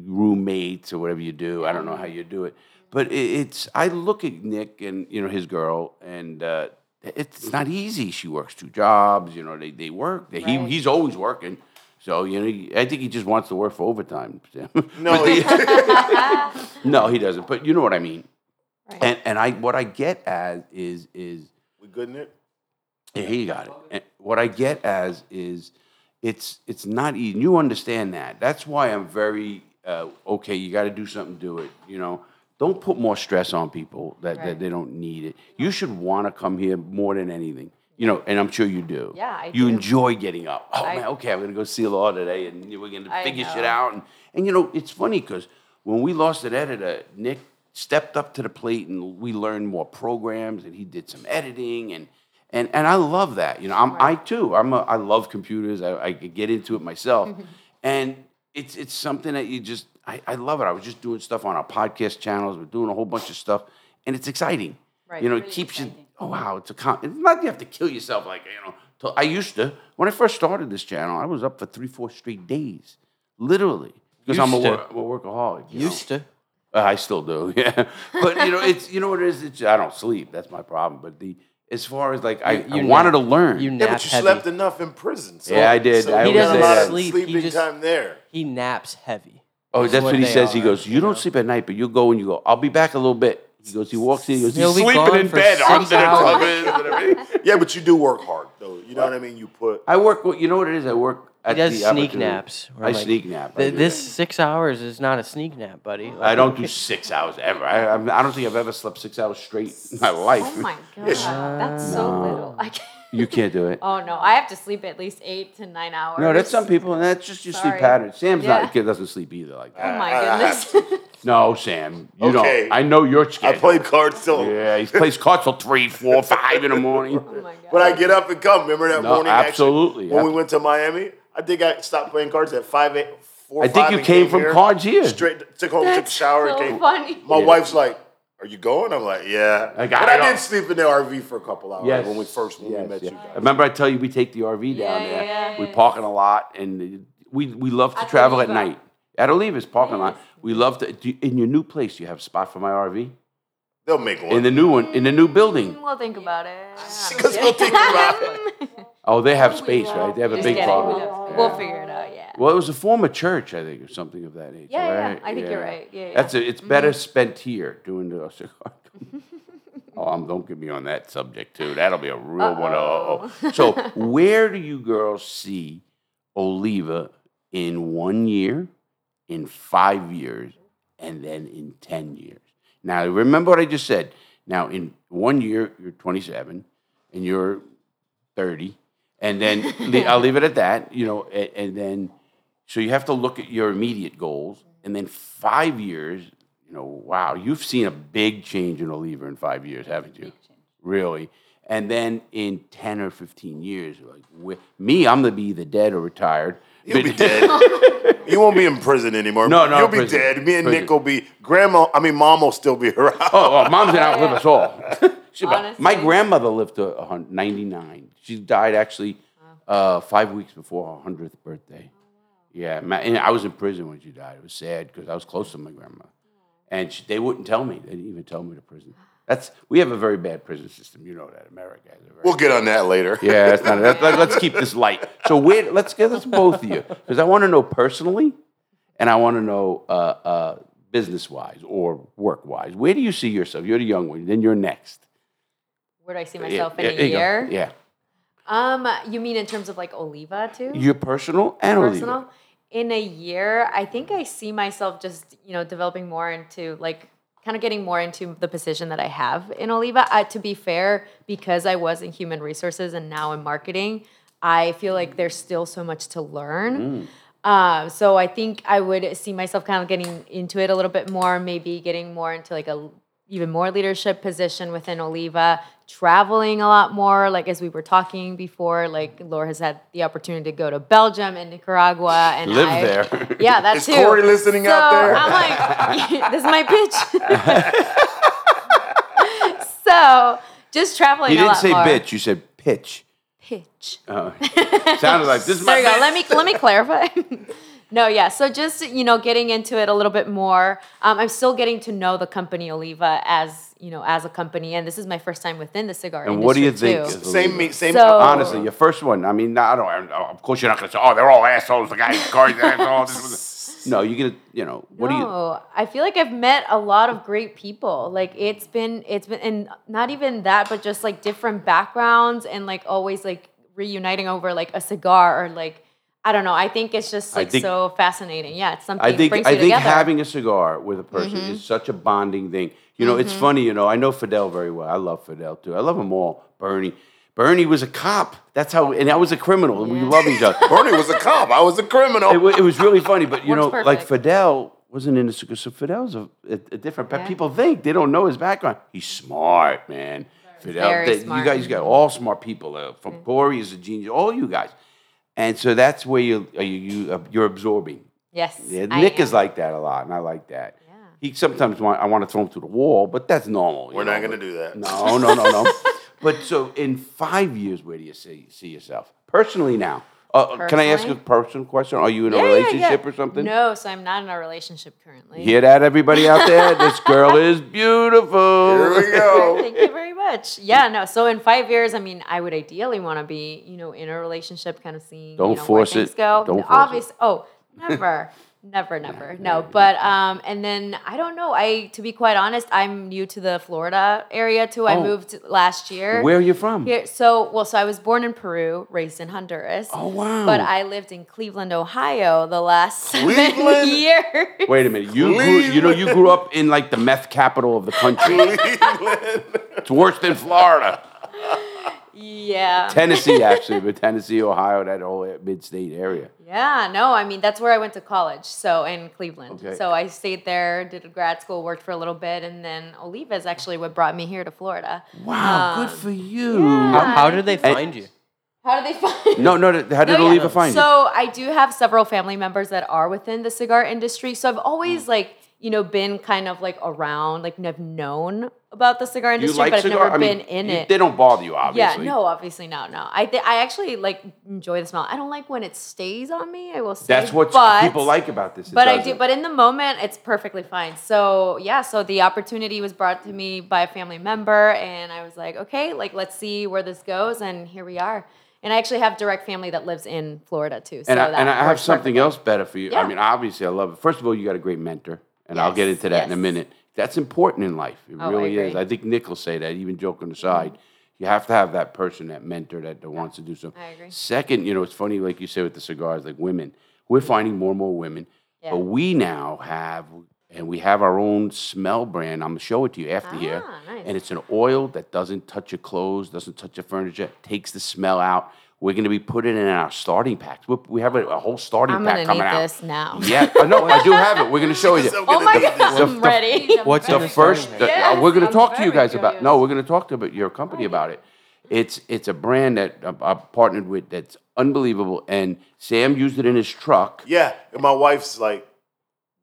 roommates or whatever you do. I don't know how you do it, but it, it's. I look at Nick and you know his girl, and uh, it's not easy. She works two jobs. You know, they they work. He Right. he's always working. So you know, he- I think he just wants to work for overtime. No, no, he doesn't. But you know what I mean. Right. And and I what I get as is is we good in it? yeah, he got it. And what I get as is it's it's not easy. You understand that. That's why I'm very uh, okay. You got to do something. Do it. You know. Don't put more stress on people that, that they don't need it. You should want to come here more than anything. You know, and I'm sure you do. Yeah, I You do. enjoy getting up. Oh I- man, okay, I'm gonna go see Law today, and we're gonna I figure shit out. And and you know, it's funny because when we lost an editor, Nick stepped up to the plate, and we learned more programs, and he did some editing, and and and I love that. You know, I'm I too. I'm a, I love computers. I, I get into it myself, and it's it's something that you just I, I love it. I was just doing stuff on our podcast channels. We're doing a whole bunch of stuff, and it's exciting. Right, You know, it really keeps you. Oh wow, it's a con- it's not you have to kill yourself like you know. to- I used to when I first started this channel, I was up for three, four straight days, literally, because I'm a, Used to. wor- I'm a workaholic. you know. Used to. Uh, I still do, yeah. But you know, it's you know what it is. It's, I don't sleep. That's my problem. But the as far as like I, You- I you wanted nap- to learn. You Yeah, but you heavy. slept enough in prison. So, Yeah, I did. So I you always get a say lot that. of Sleep, he sleeping just- time there. He naps heavy. Oh, That's that's what, he they says. He goes, "You, you don't know? sleep at night, but you go and you go. I'll be back a little bit." He goes. He walks in. He goes. He'll He's be sleeping in bed. I'm six sitting hours. clubbing and everything. Yeah, but you do work hard, though. You know what I mean? You put. I work. You know what it is? I work. At He does the sneak naps. I like, sneak nap. I "Th- This that. six hours is not a sneak nap, buddy. I don't do six hours ever. I, I'm- don't think I've ever slept six hours straight in my oh life. Oh my god, that's so uh, little. I can't. You can't do it. Oh no, I have to sleep at least eight to nine hours. No, that's some people, and that's just your sleep Sorry. pattern. Sam's Yeah. not kid doesn't sleep either like that. Oh that. my I- I have goodness. No, Sam, you Okay. don't. I know your skin. I schedule. play cards till. Yeah, he plays cards till three, four, five in the morning. oh my god. But I get up and come. Remember that No, morning? actually, absolutely. when we went to Miami, I think I stopped playing cards at five five, eight, four, I think you and came from here, cards here. Straight took home, took a That's shower, so came. funny. My Yeah. wife's like, "Are you going?" I'm like, "Yeah." I got but it I all. did sleep in the RV for a couple hours Yes. when we first when Yes, we met yeah. you guys. Remember, I tell you we take the RV down Yeah, there. yeah, yeah. We park in a lot, and we we love to At travel at Oliva. night. At Oliva's parking lot, we love to. Do, in your new place, you have a spot for my RV. They'll make one. In the new one, in the new mm. building. We'll think about it. Because they'll think about it. Oh, they have space, right? They have a Just big kidding. parking We'll, lot. we'll figure it out. Yeah. Well, it was a former church, I think, or something of that nature. Yeah, yeah, right? I think you're right. Yeah, yeah. That's a, it's better spent here doing the cigar. oh, um, don't get me on that subject too. That'll be a real one. Uh-oh. So, where do you girls see Oliva in one year, in five years, and then in ten years? Now, remember what I just said. Now, in one year, you're 27, and you're 30, and then I'll leave it at that. You know, and, and then so you have to look at your immediate goals, and then five years. You know, wow, you've seen a big change in Oliva in five years, haven't you? Really. And then in ten or fifteen years, like wi- me, I'm gonna be either dead or retired. You'll be dead. you won't be in prison anymore. No, no, You'll be prison. dead. Me and Prison. Nick will be. Grandma, I mean, mom will still be around. Oh, oh mom's gonna outlive us all. She- my grandmother lived to 99. She died actually uh, five weeks before her 100th birthday. Yeah, ma- and I was in prison when she died. It was sad because I was close to my grandma. And she, they wouldn't tell me. They didn't even tell me to prison. That's we have a very bad prison system. You know that America has a very We'll get on that later. yeah, that's not. That, let, us keep this light. So where? Let's get let's both of you because I want to know personally, and I want to know uh, uh, business wise or work wise. Where do you see yourself? You're the young one. Then you're next. Where do I see Yeah, myself yeah, in there a you go. year? Yeah, Um, you mean in terms of like Oliva too? you're personal and Oliva. personal in a year i think i see myself just you know developing more into like kind of getting more into the position that i have in oliva uh, to be fair because i was in human resources and now in marketing I feel like there's still so much to learn. Mm. Uh, so I think I would see myself kind of getting into it a little bit more, maybe getting more into like a even more leadership position within Oliva, traveling a lot more. Like as we were talking before, like Laure has had the opportunity to go to Belgium and Nicaragua and Live I- there. Yeah, that Is too. Corey listening so out there? I'm like, this is my pitch. so just traveling. You a didn't lot say more. bitch. You said pitch. Pitch. Uh, sounded like this is my There you go. Let me let me clarify. No, yeah. So just you know, getting into it a little bit more. Um, I'm still getting to know the company Oliva as you know as a company, and this is my first time within the cigar And industry what do you think? too. is Same me, same. So- Honestly, your first one. I mean, I don't. I- Of course, you're not going to say, "Oh, they're all assholes." The guy, Corey's an asshole. This was- No, you're gonna. You know, what do you? No, I feel like I've met a lot of great people. Like it's been, it's been, and not even that, but just like different backgrounds and like always like reuniting over like a cigar or like I don't know. I think it's just like think- so fascinating. Yeah, it's something. I think brings I think together. Mm-hmm. having a cigar with a person is such a bonding thing. You know, it's funny. You know, I know Fidel very well. I love Fidel too. I love them all. Bernie, Bernie was a cop. That's how, and I was a criminal, and we love each other. Bernie was a cop. I was a criminal. it, it was really funny, but you Works know, like. Fidel wasn't in the cigar. So Fidel's a, a, a different. But Yeah. people think they don't know his background. He's smart, man. Fidel, Very they- smart. you guys got all smart people. Uh, from Corey is a genius. All you guys, and so that's where you uh, you, you uh, you're absorbing. Yes, Yeah, I Nick is like that a lot, and I like that. Yeah. He sometimes want I want to throw him through the wall, but that's normal. you We're know, not gonna do that. No, no, no, no. but so in five years, where do you see see yourself personally now? Uh, can I ask you a personal question? Are you in a Yeah, yeah, yeah. relationship or something? No, so I'm not in a relationship currently. Hear that, everybody out there? this girl is beautiful. Here we go. Thank you very much. Yeah, no. So in five years, I mean, I would ideally want to be, you know, in a relationship, kind of seeing. Don't you know, force where it. things Go. Don't force it. Oh, never. Never, never. No, but um, and then I don't know. I, to be quite honest, I'm new to the Florida area too. I Oh. moved last year. Where are you from? Here, so well, so I was born in Peru, raised in Honduras. Oh, wow. But I lived in Cleveland, Ohio, the last seven Cleveland? years. Wait a minute. You grew, you know you grew up in like the meth capital of the country. Cleveland. it's worse than Florida. Yeah. Tennessee, actually, but Tennessee, Ohio, that whole mid-state area. Yeah, no, I mean that's where I went to college, so in Cleveland. Okay. So I stayed there, did a grad school, worked for a little bit, and then Oliva is actually what brought me here to Florida. Wow, Um, good for you. How, how did they find you? How did they find? No, no. How did No, yeah. Oliva find you? So I do have several family members that are within the cigar industry. So I've Mm. always like you know been kind of like around, like have known about the cigar industry, like but I've never I mean, been in you- it. They don't bother you, obviously. Yeah, no, obviously not. no. I th- I actually like enjoy the smell. I don't like when it stays on me. I will say That's what but, people like about this. It But I do. But in the moment, it's perfectly fine. So yeah, so the opportunity was brought to me by a family member, and I was like, okay, like let's see where this goes, and here we are. And I actually have direct family that lives in Florida too. So and I, that and I have something perfectly. else better for you. I mean, obviously, I love it. First of all, you got a great mentor, and I'll get into that in a minute. That's important in life. It Oh, I really is. Mm-hmm. I think Nick will say that, even joking aside. You have to have that person, that mentor that, that wants to do something. I agree. Second, you know, it's funny, like you said with the cigars, like women. We're finding more and more women. Yeah. But we now have, and we have our own smell brand. I'm going to show it to you after here. Ah, nice. And it's an oil that doesn't touch your clothes, doesn't touch your furniture, takes the smell out. We're going to be putting it in our starting packs. We, we have a, a whole starting I'm pack gonna coming need out. this now. Yeah, uh, no, I do have it. We're going to show you. So Oh my do god, this. I'm the- ready. What's The the first, starting the- pack? uh, we're going to talk to you very guys about. No, we're going to talk to about your company about it. It's it's a brand that uh, I've partnered with that's unbelievable, and Sam used it in his truck. Yeah, and my wife's like,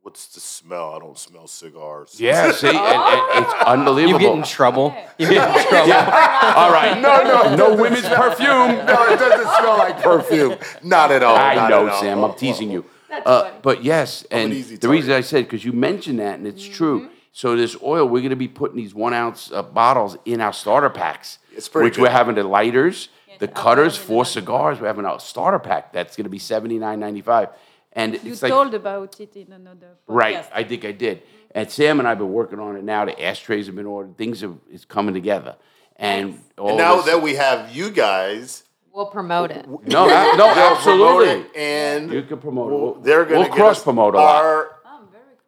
"What's the smell? I don't smell cigars." Yeah, see, and, and it's unbelievable. You get in trouble. You get in trouble. Yeah. All right, no, no, no women's perfume. no, it doesn't smell like perfume. Not at all. I not know, at all. Sam. I'm teasing you. That's Uh, funny. but yes, and easy the reason I said because you mentioned that, and it's Mm-hmm. true. So this oil, we're going to be putting these one ounce uh, bottles in our starter packs, It's pretty which we're having the lighters, the cutters, four cigars. We're having a starter pack that's going to be seventy nine ninety five, and You it's like told about it in another podcast. right. I think I did. And Sam and I've been working on it now. The ashtrays have been ordered. Things are is coming together, and all And now this- that we have you guys, We'll promote it. no, no, absolutely. and You can promote it. we'll- We'll, they're going we'll to cross promote a lot. Our,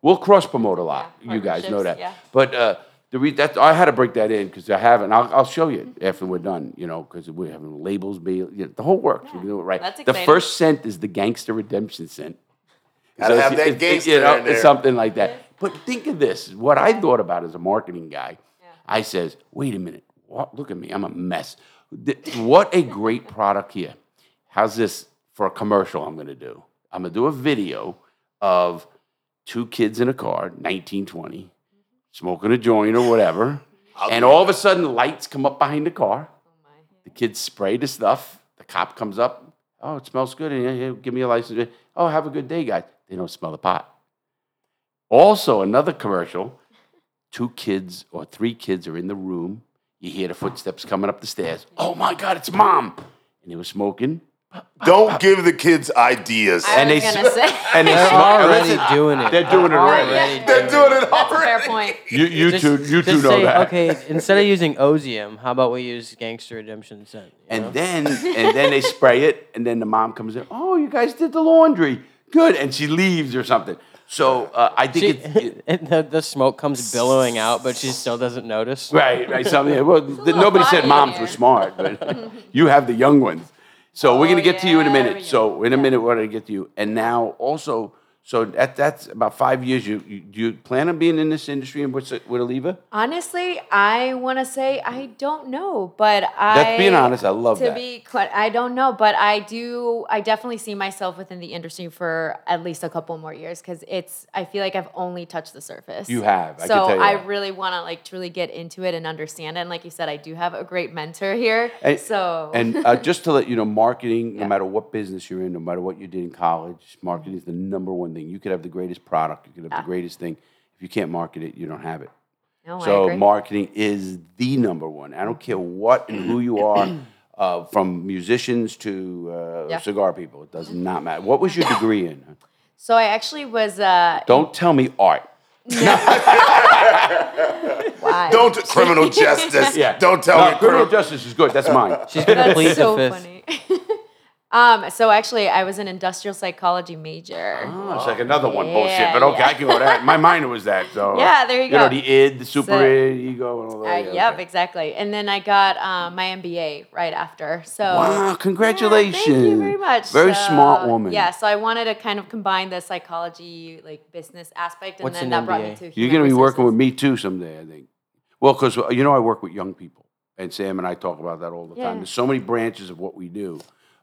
We'll cross promote a lot. Yeah, you guys know that. yeah. But uh, the re- that's, I had to break that in because I haven't. I'll, I'll show you mm-hmm. after we're done, you know, because we have labels, be you know, the whole works. We do it right. That's the first scent is the gangster redemption scent. Gotta So have it's- that it's- gangster you know, in there. It's something like that. But think of this: what I thought about as a marketing guy. I says, "Wait a minute! What? Look at me! I'm a mess. What a great product here. How's this for a commercial? I'm going to do. I'm going to do a video of two kids in a car, 1920, smoking a joint or whatever, and all of a sudden lights come up behind the car. The kids spray the stuff. The cop comes up. Oh, it smells good. And yeah, give me a license. Oh, have a good day, guys. They don't smell the pot. Also, another commercial. Two kids or three kids are in the room. You hear the footsteps coming up the stairs. Oh my God, it's mom! And they were smoking. Don't give the kids ideas. I And was they gonna say. and they They're smoke. already doing it. They're doing it already. Already They're doing it That's a already. fair point. You, you Just- two, you two just know say, that. Okay, instead of using Ozium, how about we use Gangster Redemption Scent? you And know? then and then they spray it, and then the mom comes in. Oh, you guys did the laundry, good, and she leaves or something. So uh, I think She, it's it- and the, the smoke comes billowing out, but she still doesn't notice. right, right. Something. Well, th- nobody said body moms here. were smart, but you have the young ones. So we're gonna Oh, get to you in a oh, minute. we So in a minute, we're gonna get to you. And now also, so that that's about five years. You you, do you plan on being in this industry and with with Oliva? Honestly, I want to say I don't know, but I. That's being honest. I love to that. be quite, I don't know, but I do. I definitely see myself within the industry for at least a couple more years because it's. I feel like I've only touched the surface. You have. I can so I that. really want to like truly get into it and understand it. And like you said, I do have a great mentor here. And, so and uh, just to let you know, marketing, no Yeah. matter what business you're in, no matter what you did in college, marketing is the number one thing. You could have the greatest product, you could have Yeah. the greatest thing. If you can't market it, you don't have it. no, so marketing is the number one. I don't care what and who you are, uh, from musicians to uh, Yeah. cigar people. It does not matter. What was your degree in? so I actually was. Uh, Don't tell me art. why? Don't criminal justice. yeah. Don't tell no, me criminal criminal justice is good. That's mine. She's gonna plead That's so the fifth. funny. um, so actually, I was an industrial psychology major. Oh, it's like another one bullshit, but okay, yeah. I can go that. My minor was that. So Yeah, there you go. You know the id, the super So- id, ego, and all Uh, that. yeah, Yep, okay. exactly. And then I got um, my MBA right after. So Wow, congratulations. Yeah, thank you very much. Very So, smart woman. Yeah, so I wanted to kind of combine the psychology, like business aspect, and What's then an that brought me MBA? to. You're going to be working with me too someday, I think. Well, because you know I work with young people, and Sam and I talk about that all the Yeah. time. There's so many branches of what we do.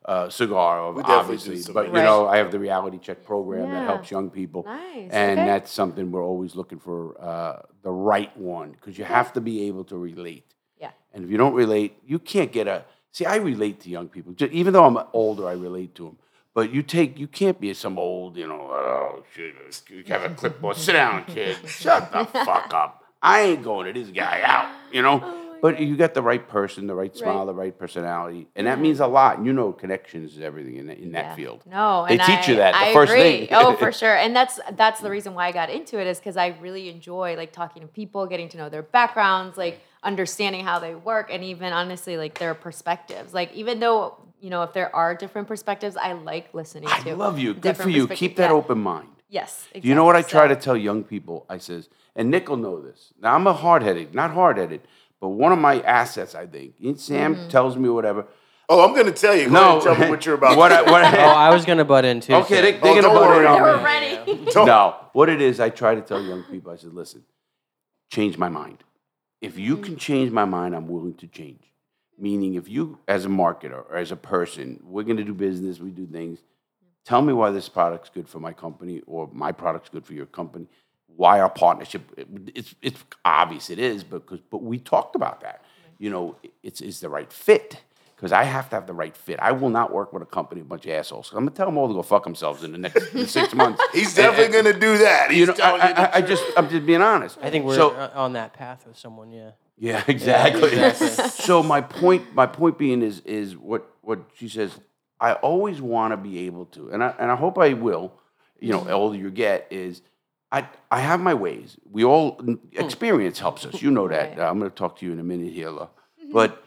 Uh, cigar, definitely do obviously, but you know I have the reality check program that helps young people, Nice, and okay. that's something we're always looking for uh, the right one because you have to be able to relate. Yeah. And if you don't relate, you can't get a. See, I relate to young people. Ju- Even though I'm older, I relate to them. But you take, you can't be some old, you know, oh, shit, you have a clipboard. Sit down, kid. Shut the fuck up. I ain't going to this guy out, you know? But you got the right person, the right smile, Right. the right personality. And that means a lot. And you know, connections is everything in that, in that Yeah. field. No, They teach you that the I first agree. thing. oh, for sure. And that's that's the reason why I got into it is because I really enjoy like talking to people, getting to know their backgrounds, like understanding how they work, and even honestly like their perspectives. Like even though you know if there are different perspectives, I like listening I to. love you. Good for you. Keep that Yeah. open mind. Yes. Do you know what I try So- to tell young people? I says, and Nick will know this. Now I'm a hard headed, not hard headed, but one of my assets, I think. Sam Mm-hmm. tells me whatever. Oh, I'm going to tell you. Go ahead and tell me what you're about what I, what Oh, I, I was gonna butt in too. okay, they, they're Oh, gonna don't butt in worry. on We're me. ready. Don't- No, what it is, I try to tell young people. I said, listen, change my mind. If you can change my mind, I'm willing to change. Meaning, if you, as a marketer or as a person, we're going to do business, we do things. Tell me why this product's good for my company or my product's good for your company. Why our partnership? It's it's obvious it is because but we talked about that. You know, it's is the right fit because I have to have the right fit. I will not work with a company a bunch of assholes. I'm gonna tell them all to go fuck themselves in the next in six months. He's definitely going to do that. He's You know, I, you I, I just, I'm just being honest. I think we're so. uh, on that path with someone. Yeah. Yeah, exactly. exactly. so my point, my point being is, is what, what she says. I always want to be able to, and I, and I hope I will. You know, the older you get, is I, I have my ways. We all hmm. experience helps us. You know that. Right. I'm going to talk to you in a minute here, Lo. Mm-hmm. but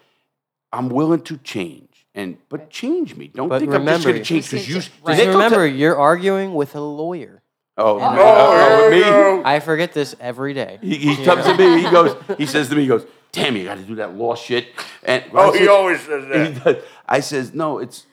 I'm willing to change. And but change me. Don't But think I'm just going to change because you. Right. Nick Just will tell- remember, you're arguing with a lawyer. Oh, And oh, Oh, me? here we go. I forget this every day. He, he comes to me. He goes. He says to me. He goes, "Damn, you got to do that law shit." And oh, I Oh, he said- always says He that. does. I says, "No, it's."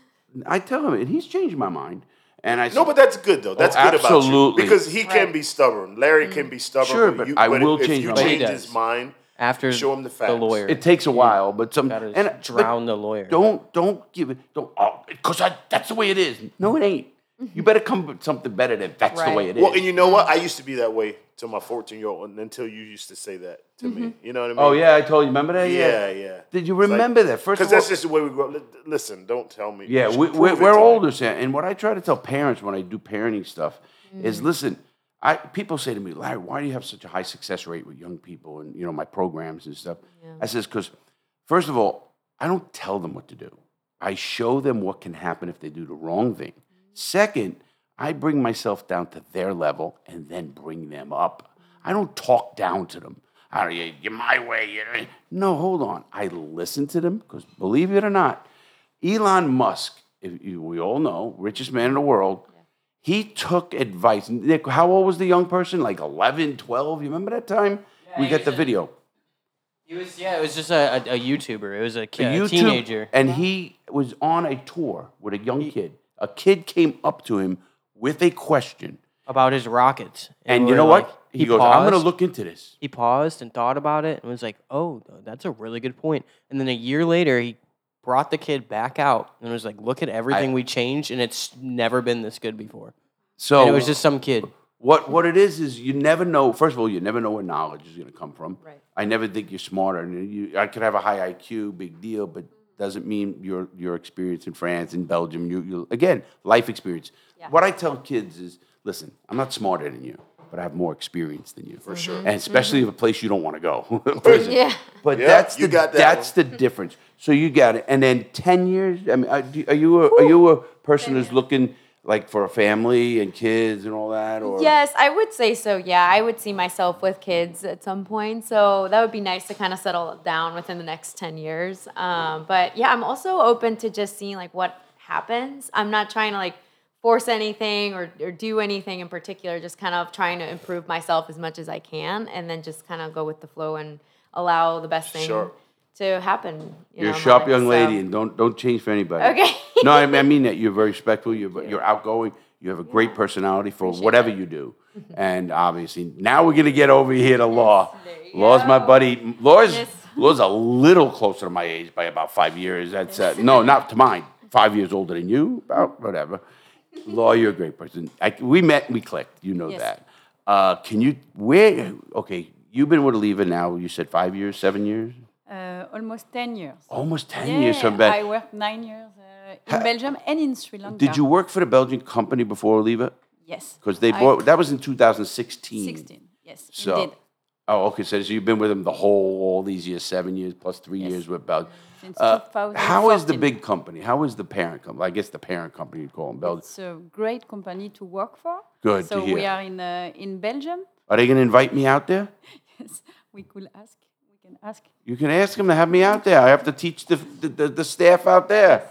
I tell him, and he's changed my mind. And I No, but that's good though. That's Oh, good about you because he can be stubborn. Larry mm. can be stubborn. Sure, but you, I but will if change you my mind. change his mind. After Show him the the lawyer. it takes a while, but some gotta and drown the lawyer. Don't don't give it. Don't oh, because that's the way it is. No, it ain't. You better come with something better that that's the way it is. Well, and you know what? I used to be that way to my 14 year old until you used to say that to me. Mm-hmm. You know what I oh, mean? oh yeah, I told you. Remember that? Yeah, yeah. Did you remember that? First Because of all, that's just the way we grow up. Li- Listen, don't tell me. Yeah, we, should we're, it we're to me. older, Sam. And what I try to tell parents when I do parenting stuff is, mm. listen, I people say to me, Larry, why do you have such a high success rate with young people and you know my programs and stuff? I says because first of all, I don't tell them what to do. I show them what can happen if they do the wrong thing. Second, I bring myself down to their level and then bring them up. I don't talk down to them. I don't, you, you're my way. You're, no, hold on. I listen to them because believe it or not, Elon Musk, if you, we all know, richest man in the world, he took advice. Nick, how old was the young person? Like 11, 12? You remember that time? we he got the a- video. He was yeah, it was just a, a, a YouTuber. It was a, kid, a YouTube- teenager. And he was on a tour with a young kid. A kid came up to him with a question. about his rockets. And you know like- what? He, goes, I'm going to look into this. He paused and thought about it and was like, "Oh, that's a really good point." And then a year later, he brought the kid back out and was like, "Look at everything we changed, and it's never been this good before." So And it was just some kid. What what it is is you never know. First of all, you never know where knowledge is going to come from. Right. I never think you're smarter. And you, I could have a high IQ, big deal, but doesn't mean your your experience in France and Belgium. You, you again, life experience. What I tell kids is, listen, I'm not smarter than you, but I have more experience than you, for sure. And especially if a place you don't want to go. Yeah. But Yeah, that's you the got that that's the difference. So you got it. And then ten years. I mean, uh, are are you a, are you a person who's looking like for a family and kids and all that? Or Yes, I would say so. Yeah, I would see myself with kids at some point. So that would be nice to kind of settle down within the next 10 years. Um, but yeah, I'm also open to just seeing like what happens. I'm not trying to like force anything or, or do anything in particular, just kind of trying to improve myself as much as I can and then just kind of go with the flow and allow the best thing Sure. To happen. You You're know, a sharp my young life. lady, and don't don't change for anybody. Okay. no, I mean, I mean that you're very respectful. You're you're outgoing. You have a great personality for whatever you do, and obviously now we're gonna get over here to law. Law's my buddy. Law's Yes. Law's a little closer to my age by about five years. That's uh, no, not to mine. Five years older than you, about whatever. Law, you're a great person. I, we met, we clicked. You know Yes. that. Uh, can you where? Okay, you've been with Oliva now. You said five years, seven years, almost 10 years. almost ten yeah, years. From back. I worked nine years uh, in Belgium and in Sri Lanka. Did you work for the Belgian company before Oliva? Yes. Because they I- bought that was in 2016. 16. Yes, So, indeed. oh, okay. So, so you've been with them the whole all these years, seven years plus three years with Belgium. Since Uh, how is the big company? How is the parent company? I guess the parent company you call them Belgium. It's a great company to work for. Good to So we are in uh, in Belgium. Are they going to invite me out there? Yes, we could ask. We can ask. You can ask them to have me out there. I have to teach the the, the, the staff out there.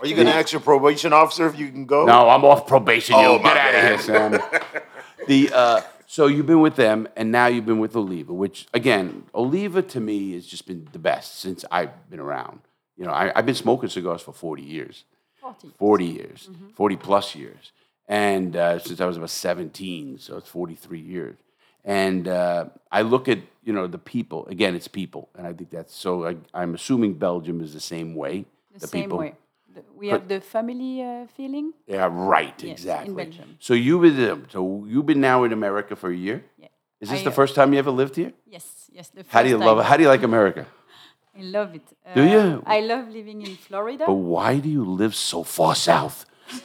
Are you going to ask your probation officer if you can go? No, I'm off probation. Oh, you get out of here, Sam. the uh, so you've been with them, and now you've been with Oliva, which again, Oliva to me has just been the best since I've been around. You know, I, I've been smoking cigars for 40 years, 40. 40 years, 40 plus years, and uh, since I was about 17, so it's 43 years. And uh, I look at you know the people again. It's people, and I think that's so. I, I'm assuming Belgium is the same way. The, same way. The- we have the family uh, feeling. Yeah, right, Yes, in exactly. Belgium. So you've been so you've been now in America for a year. Yeah. Is this I, the uh, first time you ever lived here? Yes, yes. The How do you first love? How do you like America? I love it. Uh, Do you? I love living in Florida. But why do you live so far south?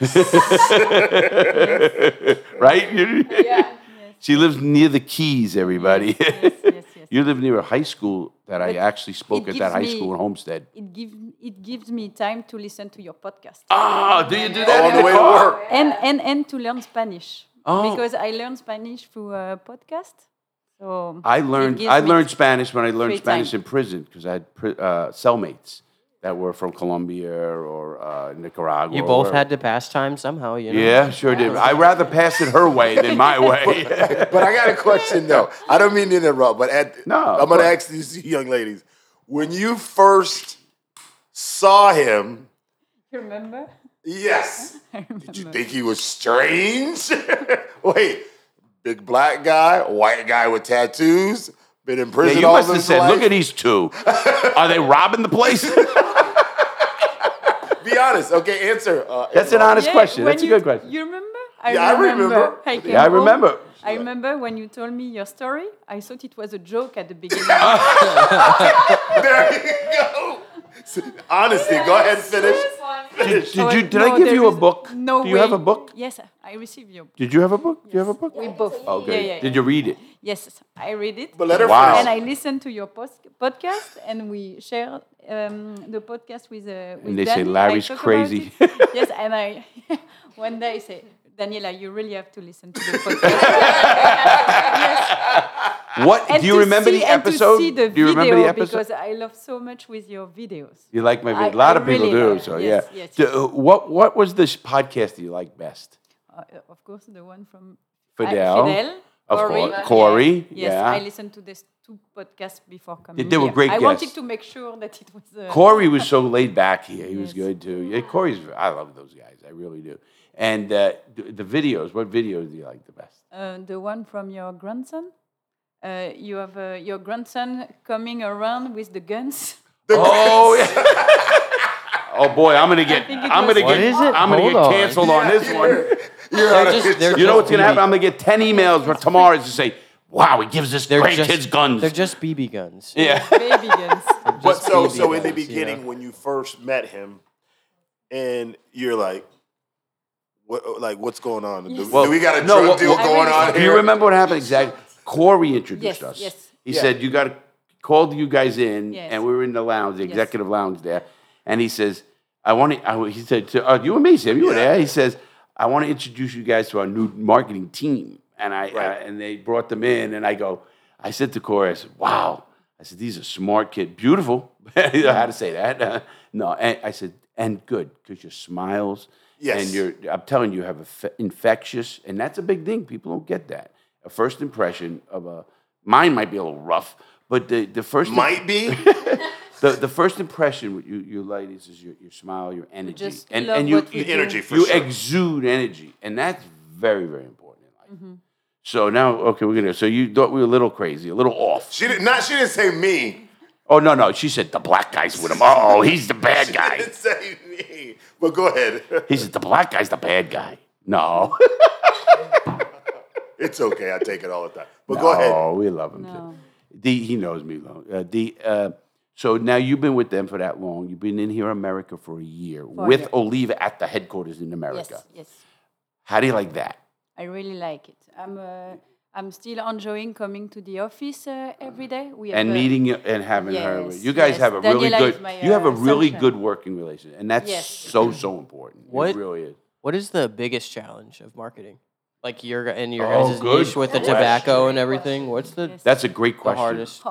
right? Yeah. She lives near the Keys, everybody. yes, yes, yes. you live near a high school that I actually spoke at that high me- school in Homestead. It gives it gives me time to listen to your podcast Ah, do you do that On in the way to work. and and and to learn Spanish Oh. because I learned Spanish through a podcast. So I learned I learned Spanish when I learned Spanish time. in prison because I had pri- uh, cellmates, that were from Colombia or uh, Nicaragua. You both or- had to pass time somehow, you know? Yeah, sure did. I'd rather pass it her way than my way. But I got a question though. I don't mean to interrupt, but at, No, I'm going to ask these young ladies: when you first saw him, You remember? yes, remember. did you think he was strange? Wait, big black guy, white guy with tattoos, been in Yeah, prison you all must have said, life. look at these two. Are they robbing the place? Be honest, okay? Answer. Uh, That's an honest Yeah, question. when That's a good question. You remember? Yeah, I remember. I Yeah, I remember. I remember when you told me your story. I thought it was a joke at the beginning. There you go. Honesty. Go ahead and finish. Did, did Oh, you? Did no, I give you a book? No Do you way. have a book? Yes, I received your. book. Did you have a book? Do you have a book? We both. Okay. Yeah, yeah, Did you read it? Yes, I read it. But let her Wow. finish. And I listened to your post- podcast, and we shared um, the podcast with. Uh, with they say Dani. I Larry's crazy. yes, and I one day I say, Daniela, you really have to listen to the podcast. What? And do you remember see- the and to episode? see the do you remember video the episode? Because I love so much with your videos. You like my I- video? A lot I of people really do. love- So yes, yeah. yes, Do- yes. uh, what What was this podcast that you like best? Uh, of course, the one from Fidel. Uh, Fidel. Of Corey. course. Corey, Yes, yeah. I listened to this two podcasts before coming. they were here. great I wanted to make sure that it was. Uh, Corey was so laid back here. He was good too. Yeah, Corey's. I love those guys. I really do. And uh, the, the videos. What videos do you like the best? Uh, the one from your grandson. Uh, you have uh, your grandson coming around with the guns. Oh yeah. oh boy, I'm gonna get. I'm gonna What get. is it? I'm gonna Hold get on. canceled on this one. They're just, they're You know just what's gonna happen? I'm gonna get ten emails for tomorrow to say, "Wow, he gives this They're great just, kids guns." They're just BB guns. yeah. Baby guns. But Just so, BB so in the guns, you beginning, know? when you first met him, and you're like, what, like, what's going on? Do, Yes. do we got a no, drug well, deal well, going I on Do here? you remember what happened exactly? Corey introduced Yes, us. yes. He Yeah. said, You got to called you guys in, Yes. and we were in the lounge, the executive lounge there. And he says, I want to, I, he said, to, uh, You and me, Sam, you were Yeah. there. He says, I want to introduce you guys to our new marketing team. And I, Right. uh, and they brought them in, and I go, I said to Corey, I said, Wow. I said, These are smart kids, beautiful. you know how to say that. Uh, no, and I said, And good, because your smiles. Yes. And you're, I'm telling you, you have a infectious, and that's a big thing. People don't get that. A first impression of a, mine might be a little rough, but the, the first Might be. the, the first impression with you, you ladies is your, your smile, your energy, just and love and you, what we you do. Energy for you sure. exude energy, and that's very very important in life. Mm-hmm. So now, okay, we're gonna. So you thought we were a little crazy, a little off. She did not. She didn't say me. Oh no, no, she said the black guy's with him. Oh, he's the bad She guy. didn't say me. But go ahead. He said the black guy's the bad guy. No, it's okay. I take it all the time. But go ahead. Oh, we love him. No. too. D, he knows me though. Uh, D, uh, so now you've been with them for that long. You've been in here, America, for a year with year. Oliva at the headquarters in America. Yes, yes. How do you like that? I really like it. I'm. Uh, I'm still enjoying coming to the office uh, every day. We and a- meeting you and having her. Yes, You guys yes. have a really Daniela good. my, you have a uh, really sunshine. good working relationship, and that's Yes. so so important. What- It really is. What is the biggest challenge of marketing? Like your in your Oh, guys' niche with the question. tobacco and everything. What's the Yes. That's a great the question. hardest?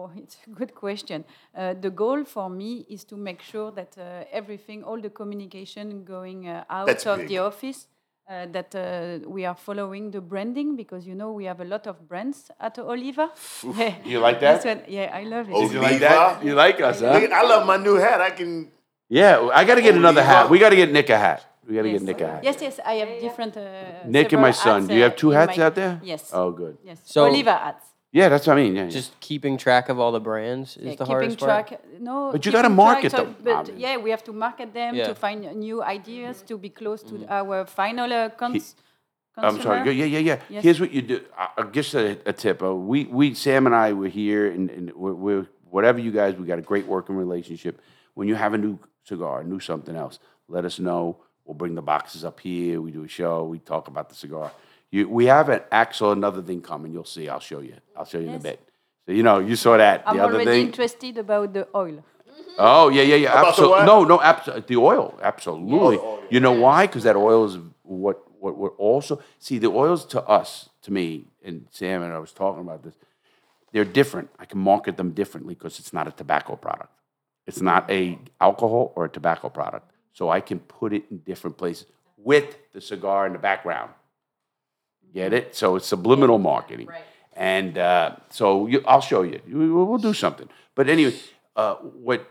Oh, it's a good question. Uh, the goal for me is to make sure that uh, everything, all the communication going uh, out That's of big. the office, uh, that uh, we are following the branding because you know we have a lot of brands at Oliva. You like that? what- yeah, I love it. Oh, Did you like that? You like us, huh? Look, I love my new hat. I can. Yeah, I got to get another hat. We got to get Nick a hat. We got to Yes. get Nick a hat. Yes, yes, I have different. Uh, Nick and my son. hats, Do you have two hats my- out there? Yes. Oh, good. Yes. So- Oliva hats. Yeah, that's what I mean. Yeah, yeah. Just keeping track of all the brands is Yeah, the keeping hardest track. part. No, But you gotta keeping market track, them, But obviously. yeah, we have to market them Yeah. to find new ideas to be close Mm-hmm. to our final uh, cons- I'm sorry. consumer. Yeah, yeah, yeah. Yes. Here's what you do. I- I'll just a, a tip. Uh, we, we, Sam and I were here, and, and we're, we're whatever you guys. We got a great working relationship. When you have a new cigar, new something else, let us know. We'll bring the boxes up here. We do a show. We talk about the cigar. You, we have an actual another thing coming. You'll see. I'll show you. I'll show you in a bit. So you know, you saw that I'm the other already thing. interested about the oil. Mm-hmm. Oh yeah, yeah, yeah. Absolutely. No, no, absolutely. The oil, absolutely. Oh, the oil. You know why? Because that oil is what what we're also see. The oils to us, to me, and Sam and I was talking about this. They're different. I can market them differently because it's not a tobacco product. It's not a alcohol or a tobacco product. So I can put it in different places with the cigar in the background. Get it? So it's subliminal marketing. Right. And uh, so you, I'll show you. We- We'll, do something. But anyway, uh, what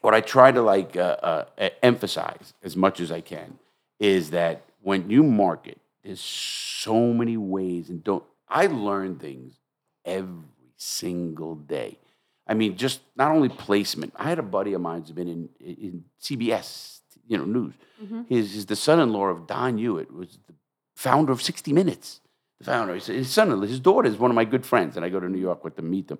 what I try to like uh, uh, emphasize as much as I can is that when you market, there's so many ways, and don't I learn things every single day. I mean, just not only placement. I had a buddy of mine who's been in in CBS, you know, news. His, his the son-in-law of Don Hewitt was the founder of 60 Minutes. The founder, his, son-in-law, his daughter is one of my good friends, and I go to New York with them, meet them.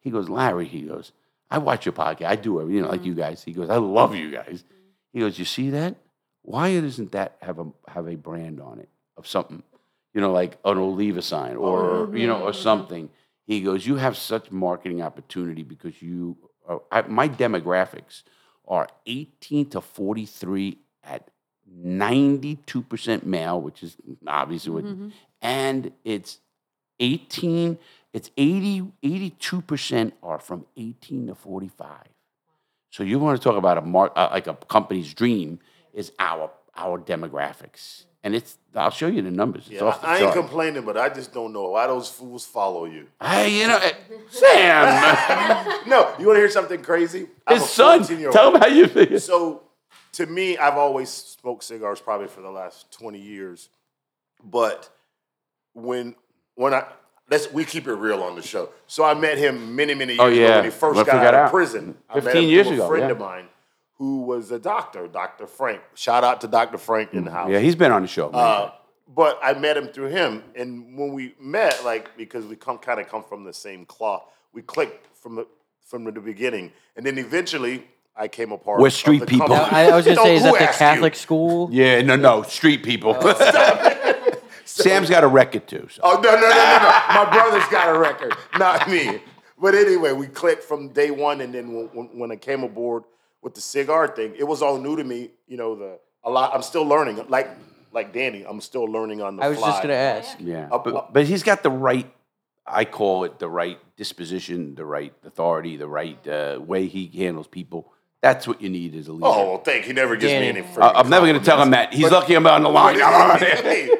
He goes, Larry, he goes, I watch your podcast. I do it, you know, like mm-hmm. you guys. He goes, I love you guys. Mm-hmm. He goes, you see that? Why doesn't that have a have a brand on it of something? You know, like an Oliva sign oh, or you know, or something. He goes, you have such marketing opportunity because you. Are, I, my demographics are 18 to 43 at 92% male, which is obviously what, and it's 18, it's 80, 82% are from 18 to 45. So you want to talk about a mar- uh, like a company's dream is our our demographics, and it's I'll show you the numbers. It's Yeah, off the I ain't complaining, but I just don't know why those fools follow you. Hey, you know, eh, Sam, No, you want to hear something crazy? I'm his son. Tell him how you feel. So, to me, I've always smoked cigars probably for the last twenty years, but when when I let's we keep it real on the show. So I met him many many years Oh, ago when he first got got out of prison. I met 15 years ago, A friend yeah. of mine who was a doctor, Doctor Frank. Shout out to Doctor Frank in the house. Yeah, he's been on the show. Uh, but I met him through him, and when we met, like because we come kind of come from the same cloth, we clicked from the from the beginning, and then eventually I came apart. We're street the people. company. I, I was gonna say, is that the asked you? Catholic school? yeah, no, no, street people. Sam's got a record too. So. Oh no no no no no! My brother's got a record, not me. But anyway, we clicked from day one, and then when, when, when I came aboard with the cigar thing, it was all new to me. You know, the a lot. I'm still learning. Like like Dani, I'm still learning on the I was fly. just gonna ask. Yeah, Up- but, up- but he's got the right. I call it the right disposition, the right authority, the right uh, way he handles people. That's what you need as a leader. Oh, well, thank. He never gives Dani. me any. Uh, I- I'm never going to tell him that. He's lucky I'm on the line.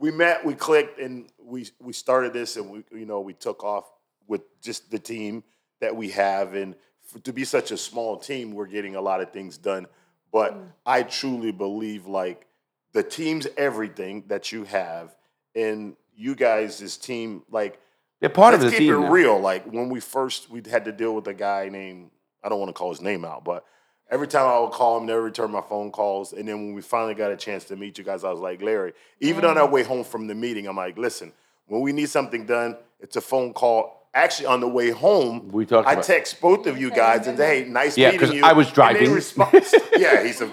We met, we clicked, and we we started this, and we you know we took off with just the team that we have, and f to be such a small team, we're getting a lot of things done. But mm. I truly believe like the team's everything that you have, and you guys, this team, like They're part let's of the keep team. it now. real. Like when we first we had to deal with a guy named I don't want to call his name out, but every time I would call him, never return my phone calls. And then when we finally got a chance to meet you guys, I was like, Larry, even on our way home from the meeting, I'm like, listen, when we need something done, it's a phone call. Actually, on the way home, We talked I about- text both of you guys and say, "Hey, nice Yeah, meeting 'cause you." I was And they driving. respond- yeah, he's a.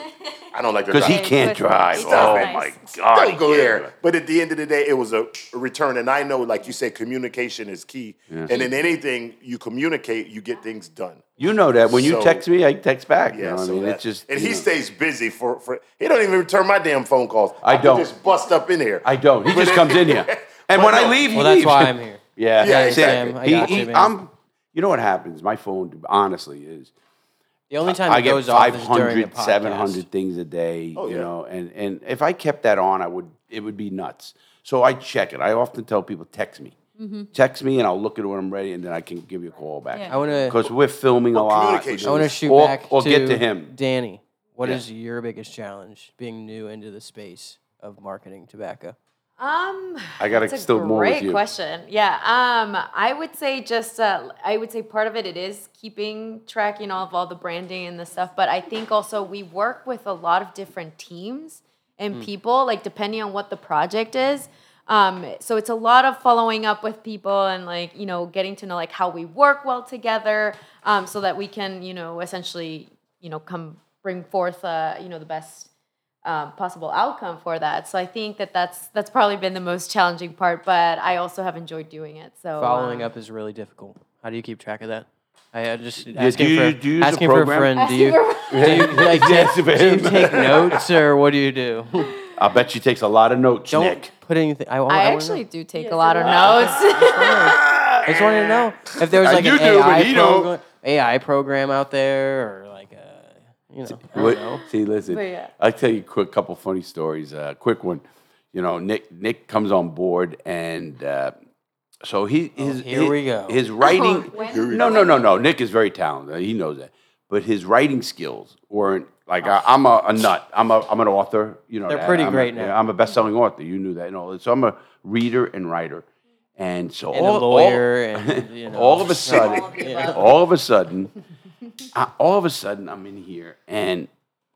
I don't like to Because he can't drive. nice. Oh It's my. God. Don't go can't there. But at the end of the day, it was a a return. And I know, like you said, communication is key. And in anything you communicate, you get things done. You know that when you So- text me, I text back. you Yeah, know what so I mean, that- it's just. and he know. stays busy for, for he don't even return my damn phone calls. I could don't. just bust up in here. I don't. He just comes in here, and But when I no. leave, he Well, that's leaves. why I'm here. Yeah, Yeah, See, exactly. I he- got he- you, man. I'm. You know what happens? My phone, honestly, is The only time I it get goes off is 500, 700 things a day. Oh, you know, and and if I kept that on, I would. It would be nuts. So I check it. I often tell people, text me. Text me, and I'll look at it when I'm ready, and then I can give you a call back. Yeah. I want to. Because we're filming a lot. communication I want to shoot or, back or to get to him. Dani, what Yeah. is your biggest challenge being new into the space of marketing tobacco? Um, I gotta that's a still more with great you. question. Yeah. Um, I would say just uh, I would say part of it it is keeping track, you know, of all the branding and the stuff. But I think also we work with a lot of different teams and people, like depending on what the project is. Um, so it's a lot of following up with people and like you know getting to know like how we work well together, um, so that we can you know essentially you know come bring forth uh, you know the best um, possible outcome for that. So I think that that's that's probably been the most challenging part, but I also have enjoyed doing it. So Following um, up is really difficult. How do you keep track of that? I just do asking you- for do you use a asking for a program? friend. Do you, Asking do you, like, Yes, do you take notes or what do you do? I'll bet she takes a lot of notes, Don't Nick. put anything. I, I wanna actually do take a lot of notes. I just wanted to know if there was Uh, like you an do, but AI he don't. program. AI program out there or like a, you know, I don't What- know. See, listen, But yeah. I'll tell you a quick couple funny stories. Uh, quick one, you know, Nick Nick comes on board, and uh, so he his Oh, here his, we go. his writing. When- no, no, no, no. Nick is very talented. He knows that, but his writing skills weren't like I, I'm a, a nut. I'm a I'm an author. You know, They're that. pretty I'm a- great now. I'm a best-selling author. You knew that and all that. So I'm a reader and writer, and so And all, a lawyer and, you know. all of a sudden, All of all of a sudden, I, all of a sudden, I'm in here, and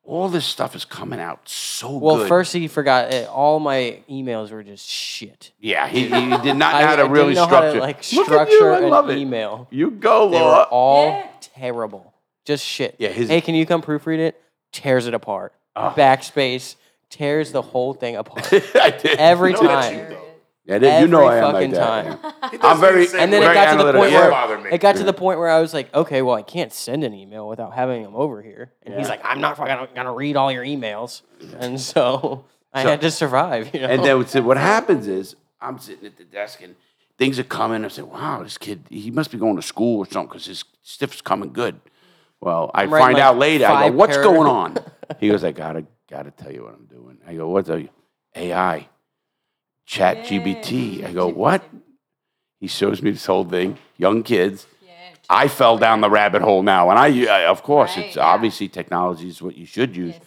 all this stuff is coming out so Well, good. first he forgot uh, all my emails were just shit. yeah, he, he did not know how to I really know how structure. to like Look at structure you, I an love it. email. You go, They were all Yeah. terrible. Just shit. Yeah, his- hey, can you come proofread it? Tears it apart. Ah. Backspace tears the whole thing apart. I did. Every No, that's time. you, though. Yeah, that- you know I Every am like fucking that. time. yeah. I'm very, And then it very got to the analytical. point Yeah. where bother me. it got to the point where I was like, okay, well, I can't send an email without having him over here. And he's like, I'm not fucking gonna read all your emails. And so I So- had to survive. You know? And then so what happens is I'm sitting at the desk and things are coming. I say, "Wow, this kid, he must be going to school or something because his stuff's coming good." Well, I find like, out later. I go, five "What's going on?" He goes, "I gotta gotta tell you what I'm doing." I go, "What's a AI, Chat GPT?" I go, "What?" He shows me this whole thing. Young kids. I fell down the rabbit hole now, and I, I of course, Right, it's yeah. obviously technology is what you should use. Yes.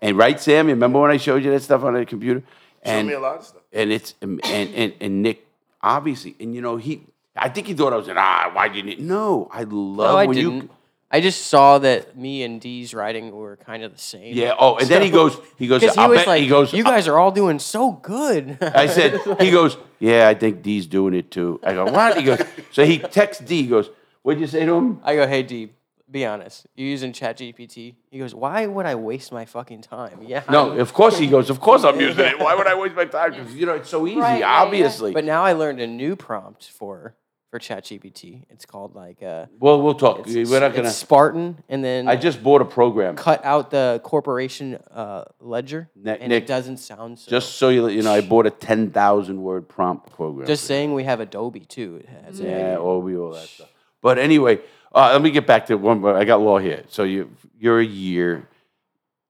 And right, Sam, you remember when I showed you that stuff on the computer? Show And me a lot of stuff. and it's and, and and Nick obviously and you know he I think he thought I was an ah why didn't it no I love no, I when didn't. you I just saw that me and Dee's writing were kind of the same. yeah oh and then he goes he goes he I was bet like, he goes "You guys are all doing so good." I said he goes yeah I think D's doing it too I go what he goes so he texts D he goes what'd you say to him I go, "Hey Dee, be honest. You're using ChatGPT." He goes, "Why would I waste my fucking time?" Yeah. no of course he goes of course I'm using it why would I waste my time because you know it's so easy Right, yeah, yeah. obviously But now I learned a new prompt for for ChatGPT. It's called like uh, well we'll talk it's, we're not gonna Spartan, and then I just bought a program cut out the corporation uh, ledger, Nick- and Nick, it doesn't sound so. just so you you know I bought a ten thousand word prompt program just saying, we have Adobe too. It has it. Yeah, or we all that stuff. But anyway, uh, let me get back to one. more. I got law here. So you you're a year.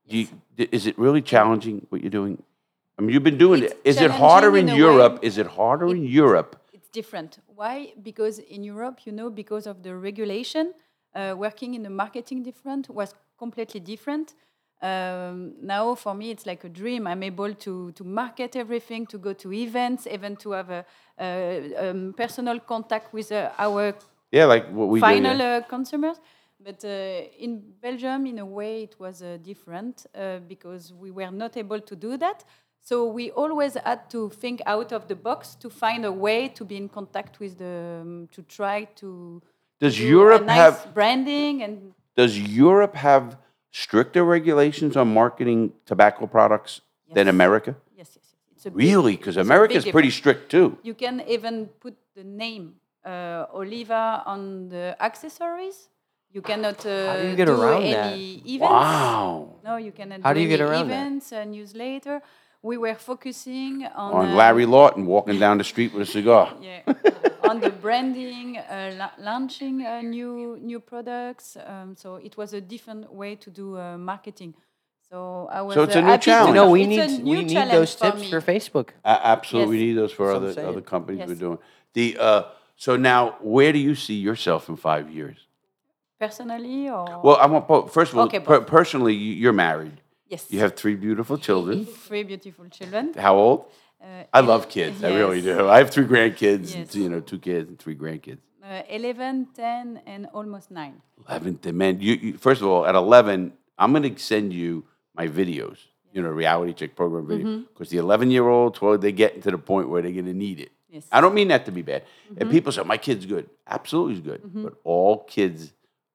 You, is it really challenging what you're doing? I mean, you've been doing It's it. Is it harder in challenging in a Europe? way. Is it harder in Europe? Different. Why? Because in Europe, you know, because of the regulation, uh, working in the marketing different was completely different. Um, now, for me, it's like a dream. I'm able to to market everything, to go to events, even to have a, a um, personal contact with uh, our Yeah, like what we final do. yeah. uh, consumers. But uh, in Belgium, in a way, it was uh, different uh, because we were not able to do that. So we always had to think out of the box to find a way to be in contact with the um, to try to. Does do a Europe nice have branding and Does Europe have stricter regulations on marketing tobacco products than America? yes, yes, yes. It's a big- Really? Because America is pretty strict too. You can even put the name uh, Oliva on the accessories. You cannot uh, do you get around that? events. Wow. No, you cannot How do you any get around that? events and newsletter. We were focusing on On uh, Larry Lawton walking down the street with a cigar. yeah, on the branding, uh, la- launching uh, new new products. Um, so it was a different way to do uh, marketing. So I was. So it's uh, a new happy challenge. No, we it's need we need those tips me. for Facebook. A- absolutely, Yes. we need those for That's other saying. other companies Yes. we're doing. The uh, so now, where do you see yourself in five years? Personally, or Well, I want both. First of all, Okay, per- personally, you're married. Yes, You have three beautiful children. three beautiful children. How old? Uh, I love kids. I really do. I have three grandkids. Yes. You know, two kids and three grandkids. Uh, 11, 10, and almost nine. Eleven. th- Man, you, you first of all, at eleven, I'm going to send you my videos. You know, reality check program video. Mm-hmm. Because the 11 year old, 12, they get to the point where they're going to need it. Yes. I don't mean that to be bad. Mm-hmm. And people say, my kid's good. Absolutely is good. But all kids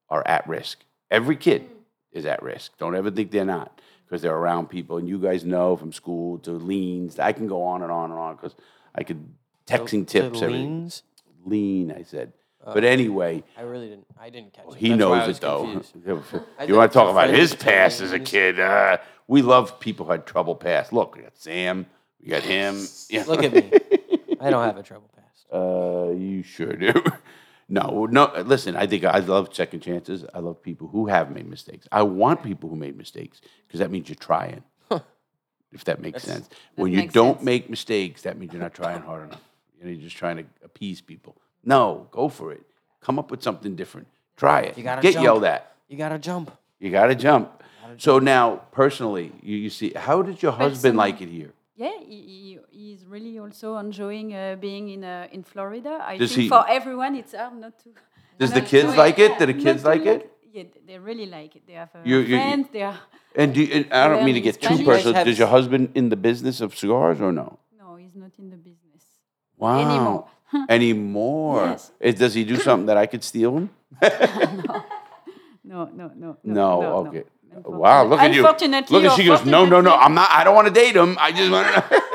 are at risk. Every kid is at risk. Don't ever think they're not because they're around people. And you guys know from school to leans. I can go on and on and on because I could texting To tips. leans? Lean, I said. but anyway, I really didn't. I didn't catch it. he That's why I knows was it though. confused. You want to talk about his past as a kid? Uh, we love people who had trouble past. Look, we got Sam, we got him. Yeah. Look at me. I don't have a trouble past. Uh, you sure do. No, no. Listen, I think I love second chances. I love people who have made mistakes. I want people who made mistakes because that means you're trying. If that makes sense. When you don't sense. make mistakes, that means you're not trying hard enough. You know, you're just trying to appease people. No, go for it. Come up with something different. Try it. You gotta Get jump. yelled at. You gotta jump. You got to jump. So now, personally, you, you see, how did your husband Personally. like it here? Yeah, he, he, he's really also enjoying uh, being in uh, in Florida. I Does think he- for everyone it's hard not to. Does the not kids to- like it? Do the not kids to like it? Yeah, they really like it. They have uh, You- you- you- friends. They are. And, do you, and I don't mean to get too Spanish. personal. Have- Does your husband in the business of cigars or no? No, he's not in the business. Wow. Anymore. Anymore. Yes. Does he do something that I could steal him? No, no, no. No, no, okay. Wow, look at you. Look at she goes, no, no, no, I'm not, I don't want to date him. I just want to.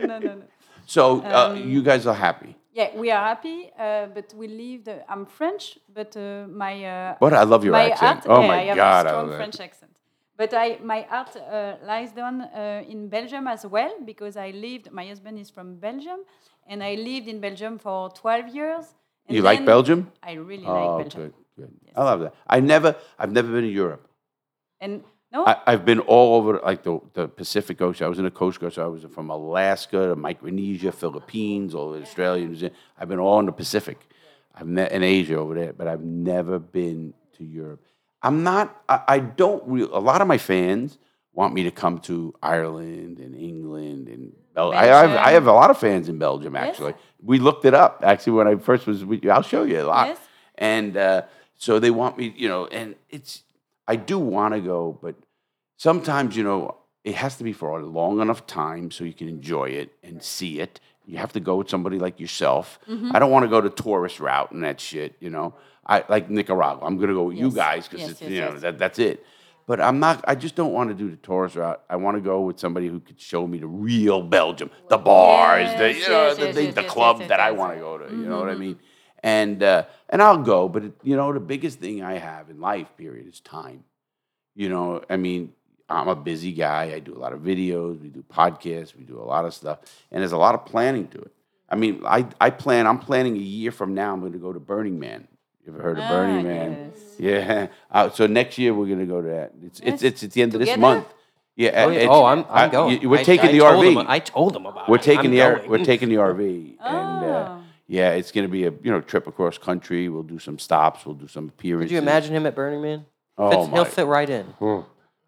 No, no, no. so uh, Um, you guys are happy. Yeah, we are happy, uh, but we live. The, I'm French, but uh, my. Uh, But I love your accent. Art, Oh yeah, my I have God, I a strong. French accent. But I, my art uh, lies down uh, in Belgium as well because I lived. My husband is from Belgium, and I lived in Belgium for 12 years. You like Belgium? I really Oh, like Belgium. good, good. I love that. I never, I've never been to Europe. And no, I, I've been all over like the, the Pacific Ocean. I was in the Coast Guard, so I was from Alaska to Micronesia, Philippines, all of Australia. New Zealand. I've been all in the Pacific. I've met in Asia over there, but I've never been to Europe. I'm not. I, I don't. Real, a lot of my fans want me to come to Ireland and England and Bel- I, I, have, I have a lot of fans in Belgium. Actually, we looked it up. Actually, when I first was with you, I'll show you a lot. Yes. And uh, so they want me, you know, and it's. I do want to go, but sometimes you know it has to be for a long enough time so you can enjoy it and see it. You have to go with somebody like yourself. Mm-hmm. I don't want to go the tourist route and that shit. You know, I like Nicaragua. I'm gonna go with you guys because Yes, it's yes, you know yes. that that's it. But I'm not. I just don't want to do the tourist route. I want to go with somebody who could show me the real Belgium, the bars, the Yes, you know yes, the, yes, the, yes, the yes, yes, that I want to go to. You know what I mean? And uh, and I'll go. But it, you know, the biggest thing I have in life, period, is time. You know, I mean, I'm a busy guy. I do a lot of videos. We do podcasts. We do a lot of stuff, and there's a lot of planning to it. I mean, I, I plan. I'm planning a year from now. I'm going to go to Burning Man. You ever heard of Burning Ah, Man? yes. Yeah. Uh, so next year we're going to go to that. It's it's Yes. it's at the end of this month. Yeah. Oh, yeah. oh I'm, I- I'm going. you- We're I- taking I the RV. him- I told them about we're it. taking I'm the R, going. we're taking the RV, and uh, Oh. Yeah, it's going to be a you know trip across country. We'll do some stops. We'll do some appearances. Could you imagine him at Burning Man? Oh, Fits- he'll fit right in.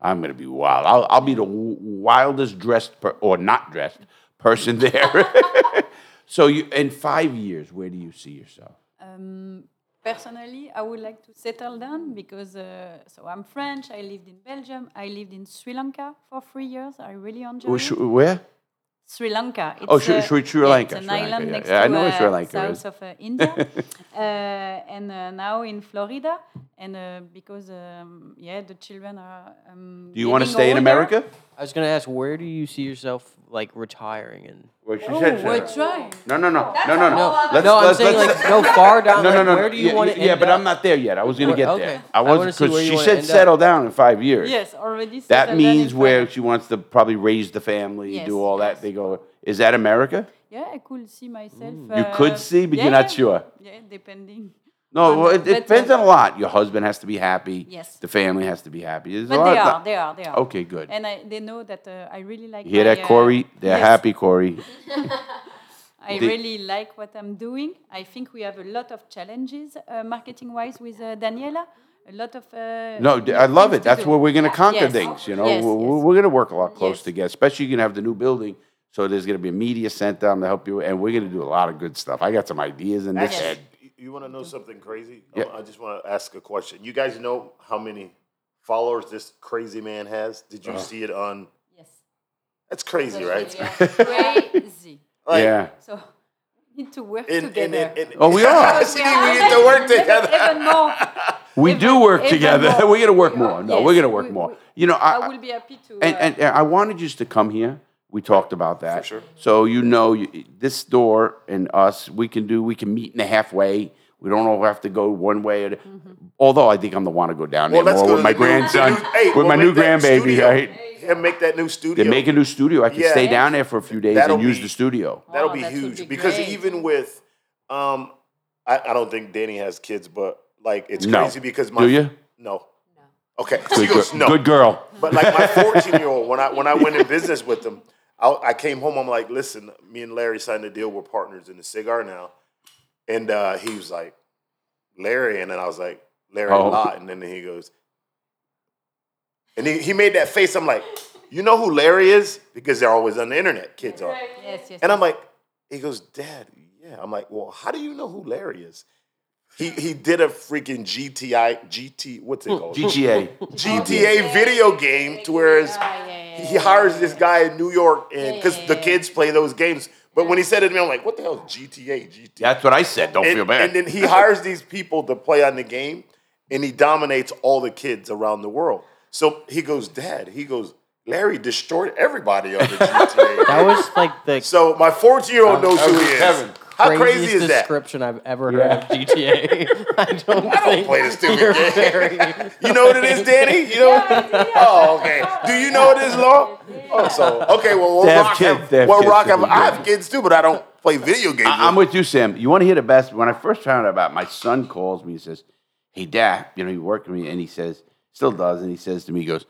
I'm gonna be wild. I'll, I'll be the wildest dressed per, or not dressed person there. so you in five years, where do you see yourself? Um, personally, I would like to settle down because uh, so I'm French. I lived in Belgium. I lived in Sri Lanka for three years. I really enjoyed Wh- it. Where? Sri Lanka. It's, Oh, Sri- uh, Sri- Sri yeah, Lanka, It's an Sri Lanka, island yeah. next Yeah, I to know Sri uh, Lanka south is. of uh, India, uh, and uh, now in Florida. And uh, because um, yeah, the children are. Um, Do you want to stay in. America? I was gonna ask, where do you see yourself like retiring in? Well, she Oh, said- we're trying. no, no, no, no, no, no. No, Let's- no, I'm let's- saying let's- like no far down. No, no, like, no. Where do you yeah, want to? Yeah, but I'm not there yet. I was gonna get okay. there. I I was wanna see because where you she wanna said end up. settle down in five years. Yes, already. That settled down means where she wants to probably raise the family, Yes, do all that. They go, is that America? Yeah, I could see myself. You could uh, see, but yeah, you're not sure. Yeah, depending. No, well, it, it depends on a lot. Your husband has to be happy. Yes. The family has to be happy. There's a But they are, they are, they are. Okay, good. And I, they know that uh, I really like. You hear my, that, Corey? uh, They're yes, happy, Corey. I They- really like what I'm doing. I think we have a lot of challenges uh, marketing-wise with uh, Daniela. A lot of. Uh, No, I love it. That's do. where we're going to conquer Yes. things. You know, Yes, we're, we're going to work a lot close together. Especially you're going to have the new building. So there's going to be a media center. I'm going to help you, and we're going to do a lot of good stuff. I got some ideas in this head. You, want to know something crazy? Yeah. I just want to ask a question. You guys know how many followers this crazy man has? Did Uh-huh. you see it on? Yes. That's crazy, right? Crazy. Like, yeah. So we need to work in- in- together. in- in- Oh, we are. See, we need to work together. Even more. We Even- do work together. we're going to work more. No, Yes, we're going to work we- more. we- You know, I, I will be happy to. and, uh, and, and I wanted you to come here. We talked about that. sure. So you know, you, this store and us, we can do. We can meet in the halfway. We don't all have to go one way. Or the, Although I think I'm the one to go down Well, there more with my new- grandson, new- hey, with we'll my new grandbaby. studio. Right? Yeah, make that new studio. They make a new studio. I can Yeah. stay down there for a few days That'll and use the studio. That'll Oh, be that huge be because even with, um, I, I don't think Dani has kids, but like it's No. crazy because my Do you? no. No. Okay, she Good, goes no. good girl. But like my 14 year old, when I when I went in business with him, I, I came home. I'm like, listen, me and Larry signed a deal. We're partners in the cigar now, and uh, he was like, Larry, and then I was like, Larry Oh. Lott, and then he goes, and he, he made that face. I'm like, you know who Larry is because they're always on the internet. Kids are, Yes, yes. and I'm like, he goes, Dad, yeah. I'm like, well, how do you know who Larry is? He he did a freaking GTI GT what's it called? GTA. GTA video game to where his- he hires this guy in New York and because the kids play those games. But when he said it to me, I'm like, what the hell is GTA? GTA? That's what I said. Don't and, feel bad. and then he hires these people to play on the game and he dominates all the kids around the world. So he goes, Dad, he goes, Larry destroyed everybody on the GTA. That was like the so my 14 year old knows who he is. Kevin. How craziest crazy is that? description I've ever heard of GTA. I don't, I don't think play this stupid you're game. You know what it is, Dani? You know? oh, okay. Do you know what it is, Laure? Oh, so okay. Well, what They have rock kids, have? they What rock have? have I have kids too, but I don't play video games. I, am with you, Sam. You want to hear the best? When I first found out about it, my son calls me and says, Hey, Dad, you know, he worked with me and he says, still does, and he says to me, he goes,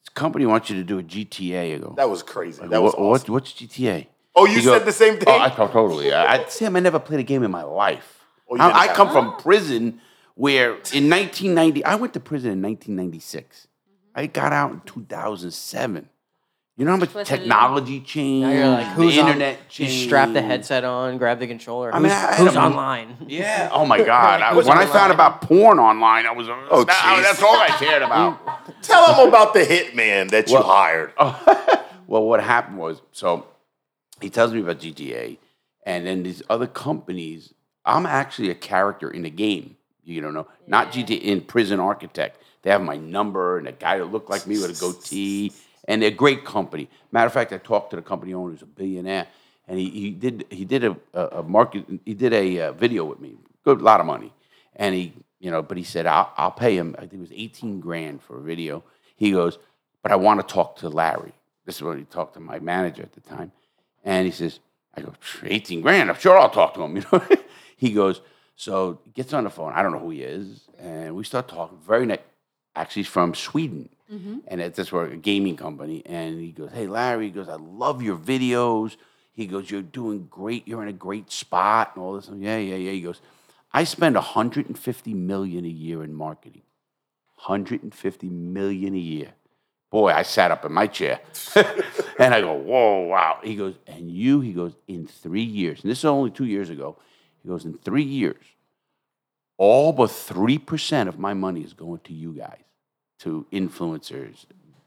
This company wants you to do a GTA. I go, that was crazy. "What- That was what- awesome. What's GTA? Oh, you He said goes, the same oh, thing. Oh, I thought totally. I, I, Sam, I never played a game in my life. Oh, you I, I come from prison where in 1990, I went to prison in 1996. I got out in 2007. You know how much technology changed? Now you're like, who's the on- internet You changed. strap the headset on, grab the controller. I who's mean, I- I who's don't- online? Yeah. Oh my God. I, Who's when I online? found about porn online, I was. Oh, that- jeez. that's all I cared about. Tell them about the hitman that you Well- hired. well, what happened was, so he tells me about GTA, and then these other companies. I'm actually a character in a game. You don't know, not GTA in Prison Architect. They have my number and a guy that looked like me with a goatee, and they're a great company. Matter of fact, I talked to the company owner, who's a billionaire, and he, he did he did a, a, a market he did a uh, video with me, good lot of money, and he you know, but he said I'll I'll pay him. I think it was 18 grand for a video. He goes, but I want to talk to Larry. This is what he talked to my manager at the time, and he says, I go 18 grand. I'm sure I'll talk to him. You know, he goes. So he gets on the phone. I don't know who he is, and we start talking. Very nice. Actually, he's from Sweden, mm-hmm. and it's this a gaming company. And he goes, "Hey, Larry," he goes, "I love your videos." He goes, "You're doing great. You're in a great spot, and all this." And Yeah, yeah, yeah. He goes, "I spend 150 million a year in marketing. 150 million a year." Boy, I sat up in my chair, and I go, "Whoa, wow!" He goes, "And you?" He goes, "In three years, and this is only two years ago." He goes, "In three years." all but 3% of my money is going to you guys, to influencers,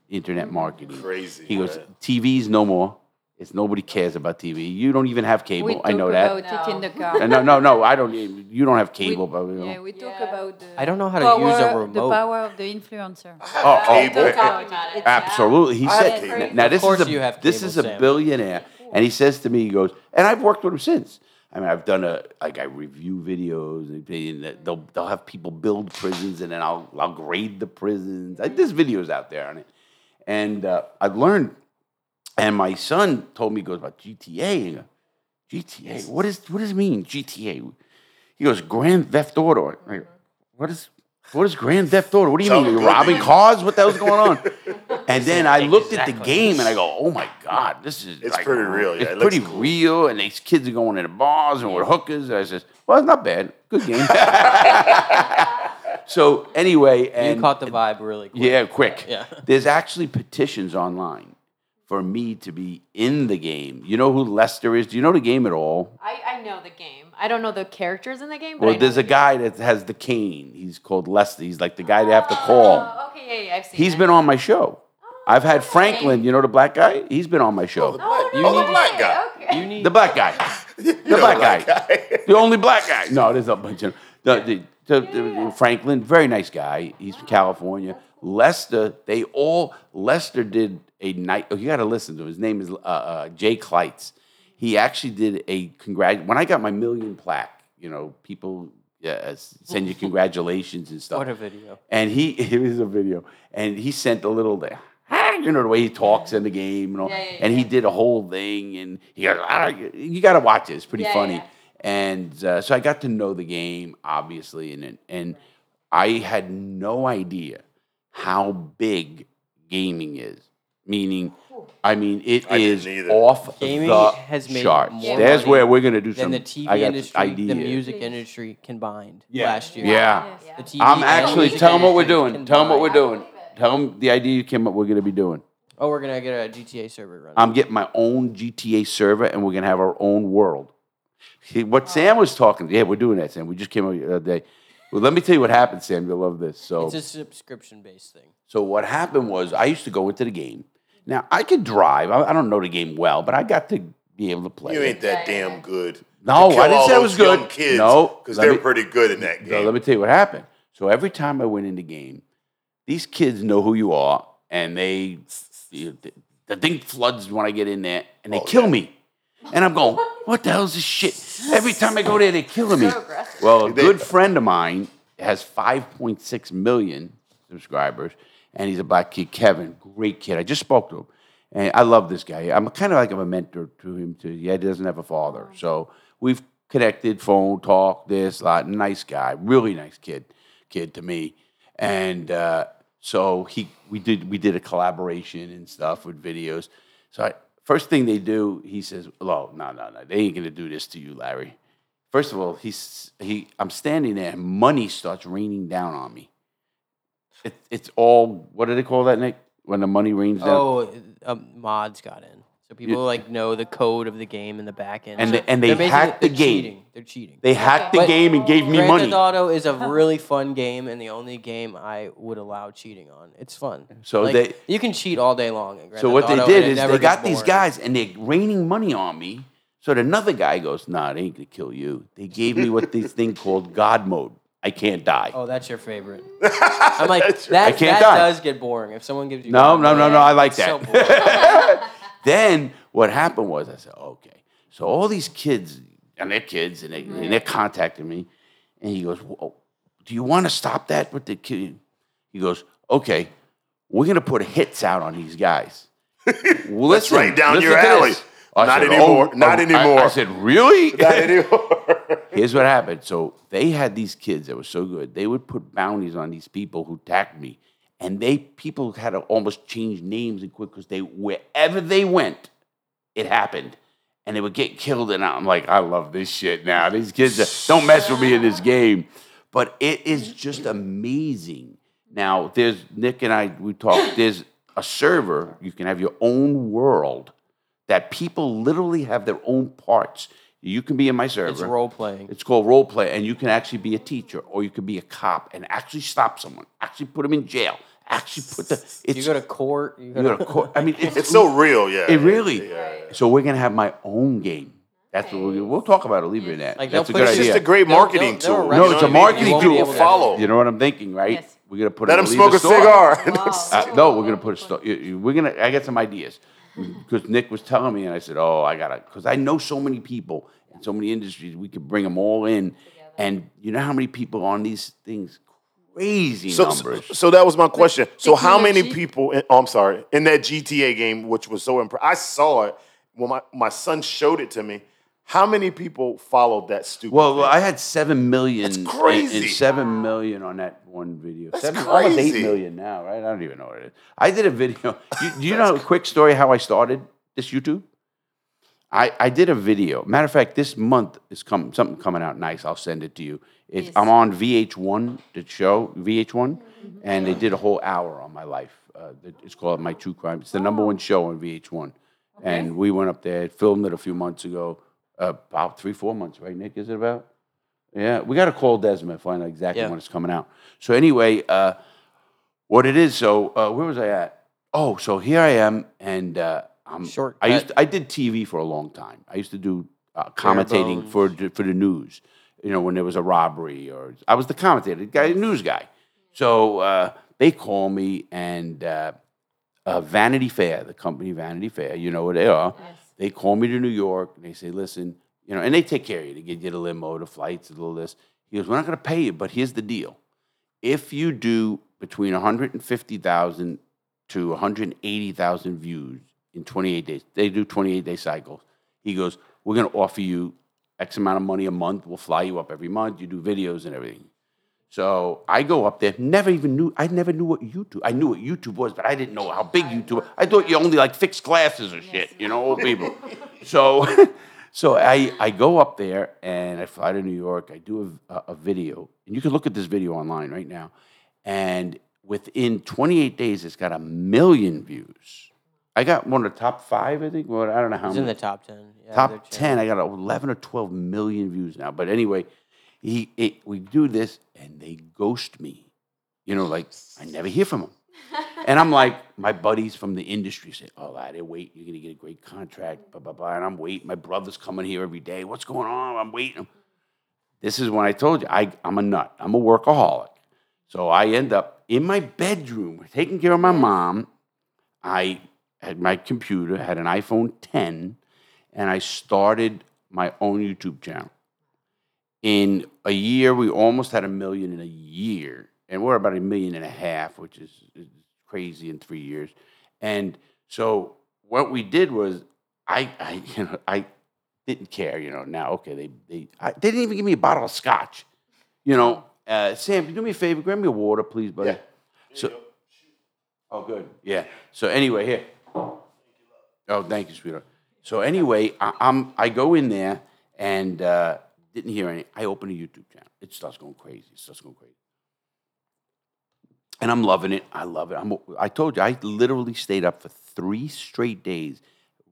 internet marketing. Crazy, He goes, man. TV's no more. It's nobody cares about TV. You don't even have cable. we I talk know that. about it in the car. No, no, no. I don't. You don't have We- cable, but you know. yeah, we talk about the I don't know how to power, use a remote. the power of the influencer. Oh, oh, Cable. eh, Absolutely. He I said, cable. now this course is a you have this is a Sam. billionaire, and he says to me, he goes, and I've worked with him since. I mean, I've done a like I review videos, and they- and they'll they'll have people build prisons, and then I'll I'll grade the prisons. I, there's videos out there on it, and uh, I've learned. And my son told me he goes about GTA. And I go, GTA, what is what does it mean GTA? He goes Grand Theft Auto. I go, what is what is Grand Theft Auto? What do you Tell mean? You're bro. robbing cars? What the hell's going on? And then I looked at the game and I go, oh my God, this is It's pretty real, yeah, It's it looks pretty cool. real. And these kids are going into bars and with hookers. And I says, well, it's not bad. Good game. so anyway, and you caught the vibe really quick. yeah, quick. Yeah. There's actually petitions online for me to be in the game. You know who Lester is? Do you know the game at all? I, I know the game. I don't know the characters in the game. But Well, know there's the a guy that has the cane. He's called Lester. He's like the guy they have to call. Oh, okay, yeah, yeah, I've seen. He's it. been on my show. Oh, I've had Franklin, you know the black guy? He's been on my show. Black- You oh, the oh, need- black guy. Okay. You need The black guy. The know black guy. The only black guy. No, there's a bunch of the, the, the, the- Franklin, very nice guy. He's from oh, California. Lester, they all Lester did a night. Oh, you got to listen to him. His name is uh, uh, Jay Klaitz. He actually did a congrat. When I got my million plaque, you know, people send you congratulations and stuff. What a video. And he it was a video, and he sent a little there. You know the way he talks in the game, and all. Yeah, yeah, and he did a whole thing, and he goes, ah, "You got to watch it. It's pretty funny." yeah. and uh, so I got to know the game obviously, and and I had no idea how big gaming is. Meaning, I mean, it I is didn't either. off Gaming the has made charts. more There's money where we're gonna do than some. the TV I got industry, the idea. music industry combined Yeah. last year. Yeah. The TV I'm and actually music tell them what we're industry doing. Tell them what we're combined. doing. Tell them the idea you came up. We're gonna be doing. Oh, we're gonna get a GTA server run. I'm getting my own GTA server, and we're gonna have our own world. See, what Sam was talking. Yeah, we're doing that, Sam. We just came up the other day. Well, let me tell you what happened, Sam. You'll love this. So, it's a subscription based thing. so what happened was I used to go into the game. Now I could drive. I, I don't know the game well, but I got to be able to play. You it. ain't that damn good. No, To kill I didn't all say I was good. young Kids, No, because they're me- pretty good in that So game. let me tell you what happened. So every time I went in the game, these kids know who you are, and they the, the thing floods when I get in there, and they Oh, kill yeah. me. And I'm going, what the hell is this shit? Every time I go there, they're killing me. Well, a good friend of mine has 5.6 million subscribers, and he's a black kid, Kevin. Great kid. I just spoke to him. And I love this guy. I'm kind of like a mentor to him, too. Yeah, he doesn't have a father. So we've connected, phone, talk, this, lot. Nice guy. Really nice kid, kid to me. And uh, so he, we did, we did a collaboration and stuff with videos. So I, first thing they do, he says, "Oh, no, no, no, they ain't gonna do this to you, Larry." First of all, he's he. I'm standing there, and money starts raining down on me. It, it's all what do they call that, Nick? When the money rains down, Oh, um, mods got in, so people like know the code of the game in the back end. And So they- and they they're basically- hacked the they're game. Cheating. They're cheating. they hacked the But game and gave me Grand money. Theft Auto is a really fun game, and the only game I would allow cheating on. It's fun. So Like, they- you can cheat all day long. in Grand So Theft what they Auto, did and it is never they gets got these boring. guys and they're raining money on me. So that another guy goes, "Nah, they ain't gonna kill you." They gave me what this thing called God mode. I can't die. Oh, that's your favorite. I'm like that. I can't that die. does get boring if someone gives you. No, no, no, no. I like It's so that. then what happened was I said, okay. So all these kids and their kids and, they, and they're contacting me, and he goes, "Do you want to stop that with the kid?" He goes, "Okay, we're gonna put hits out on these guys." Well, listen, right down listen your alley. this. Not said, anymore. Oh, not oh, I- anymore. I, said, "Really?" Not anymore. Here's what happened. So they had these kids that were so good. They would put bounties on these people who attacked me, and they people had to almost change names and quit because they wherever they went, it happened, and they would get killed. And I'm like, I love this shit now. These kids are- don't mess with me in this game, but it is just amazing. Now there's Nick and I. We talked. There's a server. You can have your own world that people literally have their own parts. You can be in my server. It's role playing. It's called role play, and you can actually be a teacher or you could be a cop and actually stop someone, actually put them in jail, actually put the. It's, You go to court. You go, you go to court. I mean, it's, It's so real, yeah. It really. Yeah. So we're gonna have my own game. That's what we'll, we'll talk about it. Leave it in that. Like, That's a good put it- It's just a great They'll- marketing they'll- they'll tool. no, it's a what I mean? marketing You won't people be tool. to- follow. You know what I'm thinking, right? Yes. We're gonna put. Let a them smoke a store. cigar. in Uh, no, we're gonna put a sto- you- you- We're gonna. I got some ideas Mm-hmm. because Nick was telling me, and I said, "Oh, I gotta," because I know so many people in so many industries. We could bring them all in, and you know how many people on these things? Crazy So, numbers. so, so that was my question. So, how many technology- people? In, oh, I'm sorry. In that GTA game, which was so impressive, I saw it when my, my son showed it to me. How many people followed that stupid? well, thing? I had seven million. That's crazy. And, seven million on that one video. That's seven, Almost eight crazy. now, right? I don't even know what it is. I did a video. You, do you know a quick story how I started this YouTube? I, I did a video. Matter of fact, this month is come something coming out nice. I'll send it to you. It's, I'm on VH1, the show VH1, and they did a whole hour on my life. Uh, it's called My True Crime. It's the number one show on VH1, and we went up there, filmed it a few months ago, about three, four months, right? Nick, is it about? Yeah, we got to call Desmond and find out exactly Yeah. when it's coming out. So anyway, uh, what it is? So uh, where was I at? Oh, so here I am, and uh, I'm. short. I used to, I did TV for a long time. I used to do uh, commentating for the, for the news. You know, when there was a robbery, or I was the commentator, the guy, news guy. So uh, they call me, and uh, uh, Vanity Fair, the company Vanity Fair, you know where they are. They call me to New York, and they say, "Listen, you know," and they take care of you. They get you the limo, the flights, all this. He goes, "We're not going to pay you, but here's the deal: if you do between 150,000 to 180,000 views in 28 days, they do 28 day cycles. He goes, "We're going to offer you X amount of money a month. We'll fly you up every month. You do videos and everything. So I go up there. Never even knew. I never knew what YouTube. I knew what YouTube was, but I didn't know how big YouTube. was. I thought you only like fixed glasses or shit. You know, old people. So, so I I go up there and I fly to New York. I do a, a, a video, and you can look at this video online right now. And within 28 days, it's got a million views. I got one of the top five, I think. Well, I don't know how He's in the top ten. Yeah, top 10 i got 11 or 12 million views now but anyway he it, we do this and they ghost me. You know like i never hear from them and i'm like my buddies from the industry say oh I didn't wait. you're going to get a great contract blah blah blah. And i'm waiting. My brother's coming here every day. What's going on? I'm waiting. This is when i told you I, i'm a nut. I'm a workaholic. So i end up in my bedroom taking care of my mom. I had my computer, had an iPhone 10, and I started my own YouTube channel. In a year, we almost had a million in a year, and we're about a million and a half, which is, is crazy in three years. And so what we did was, I, I you know, I didn't care, you know. Now, okay, they they I, they didn't even give me a bottle of scotch, you know. Uh, Sam, can you do me a favor? Grab me a water, please, buddy. Yeah. So, oh, good. Yeah. So anyway, here. Oh, thank you, sweetheart. So anyway, I, I'm I go in there and uh, didn't hear any. I open a YouTube channel. It starts going crazy. It starts going crazy. And I'm loving it. I love it. I'm, I told you, I literally stayed up for three straight days,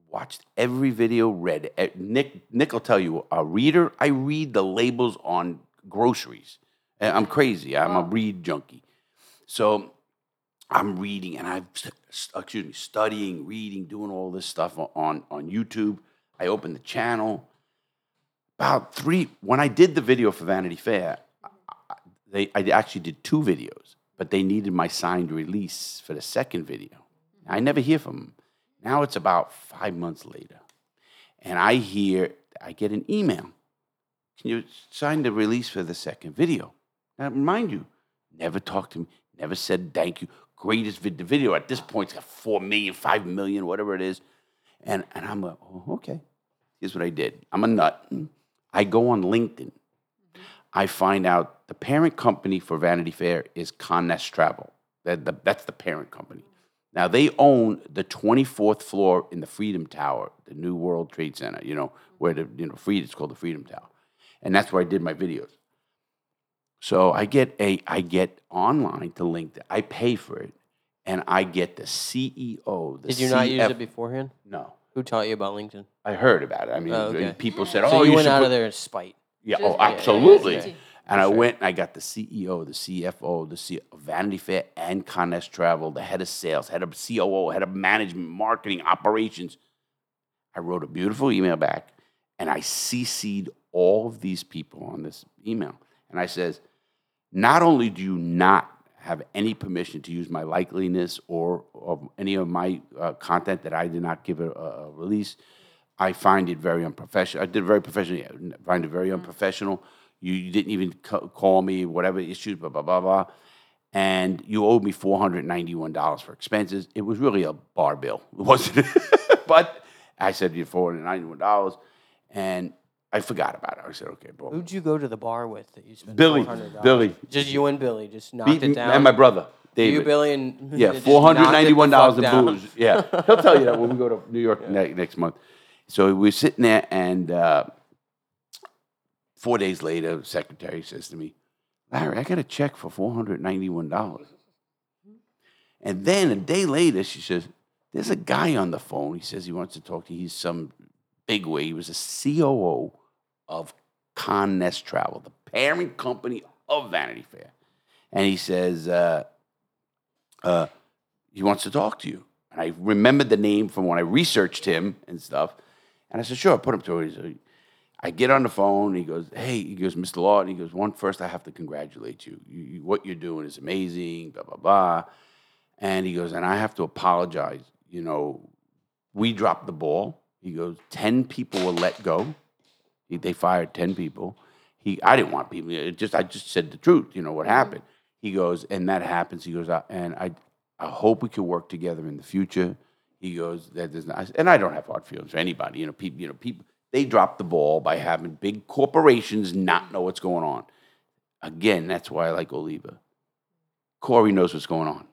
watched every video, read. Nick, Nick will tell you, a reader, I read the labels on groceries. I'm crazy. I'm a read junkie. So I'm reading and I'm, excuse me, studying, reading, doing all this stuff on, on, on YouTube. I open the channel. About three, when I did the video for Vanity Fair, I- they, I actually did two videos, but they needed my signed release for the second video. I never hear from them. Now it's about five months later, and I hear, I get an email. Can you sign the release for the second video? Now, mind you, never talked to me, never said thank you. Greatest vid- video at this point, it's got four million, five million, whatever it is. And, and I'm like, oh, okay. Here's what I did. I'm a nut. I go on LinkedIn. I find out the parent company for Vanity Fair is Condé Nast Travel. That, the, that's the parent company. Now they own the 24th floor in the Freedom Tower, the New World Trade Center. You know where the you know Freedom it's called the Freedom Tower, and that's where I did my videos. So I get a I get online to LinkedIn. I pay for it, and I get the CEO. The Did you not use it beforehand? No, Who taught you about LinkedIn? I heard about it. I mean, Oh, okay. people said, So "Oh, you, you went should out put- of there in spite. yeah, Just- oh, yeah, absolutely. yeah, yeah. And I went and I got the CEO, the CFO, the C- Vanity Fair, and Condé Nast Travel, the head of sales, head of COO, head of management, marketing, operations. I wrote a beautiful email back, and I CC'd all of these people on this email. And I says, not only do you not have any permission to use my likeliness or, or any of my uh, content that I did not give a, a release, I find it very unprofessional. I did very professionally. I find it very unprofessional. You, you didn't even ca- call me, whatever issues, blah, blah, blah, blah. And you owed me $491 for expenses. It was really a bar bill, wasn't it? but I said, you $491. And I forgot about it. I said, okay, bro. Who'd you go to the bar with that you spent Billy. $400? Billy. Just you and Billy. Just knocked Beat- it down. And my brother, David. You, Billy, and Yeah, just four hundred knocked it the ninety-one dollars in fuck down. booze. Yeah, he'll tell you that when we go to New York ne- next month. So we're sitting there, and uh, four days later, the secretary says to me, "Larry, I got a check for four hundred ninety-one dollars." And then a day later, she says, "There's a guy on the phone. He says he wants to talk to you. He's some big way. He was a COO of Condé Nast Travel, the parent company of Vanity Fair." And he says, uh, uh, he wants to talk to you. And I remembered the name from when I researched him and stuff. And I said, sure, I put him through. Said, I get on the phone. He goes, hey, he goes, Mr. Lawton. He goes, one, first, I have to congratulate you. you, you what you're doing is amazing, blah, blah, blah. And he goes, and I have to apologize. You know, we dropped the ball. He goes, 10 people were let go. He, they fired 10 people. He, I didn't want people. It just, I just said the truth. You know what mm-hmm. happened. He goes, and that happens. He goes, and I, I hope we can work together in the future. He goes, that there's not, and I don't have hard feelings for anybody. You know, people, you know, people, they drop the ball by having big corporations not know what's going on. Again, that's why I like Oliva. Corey knows what's going on.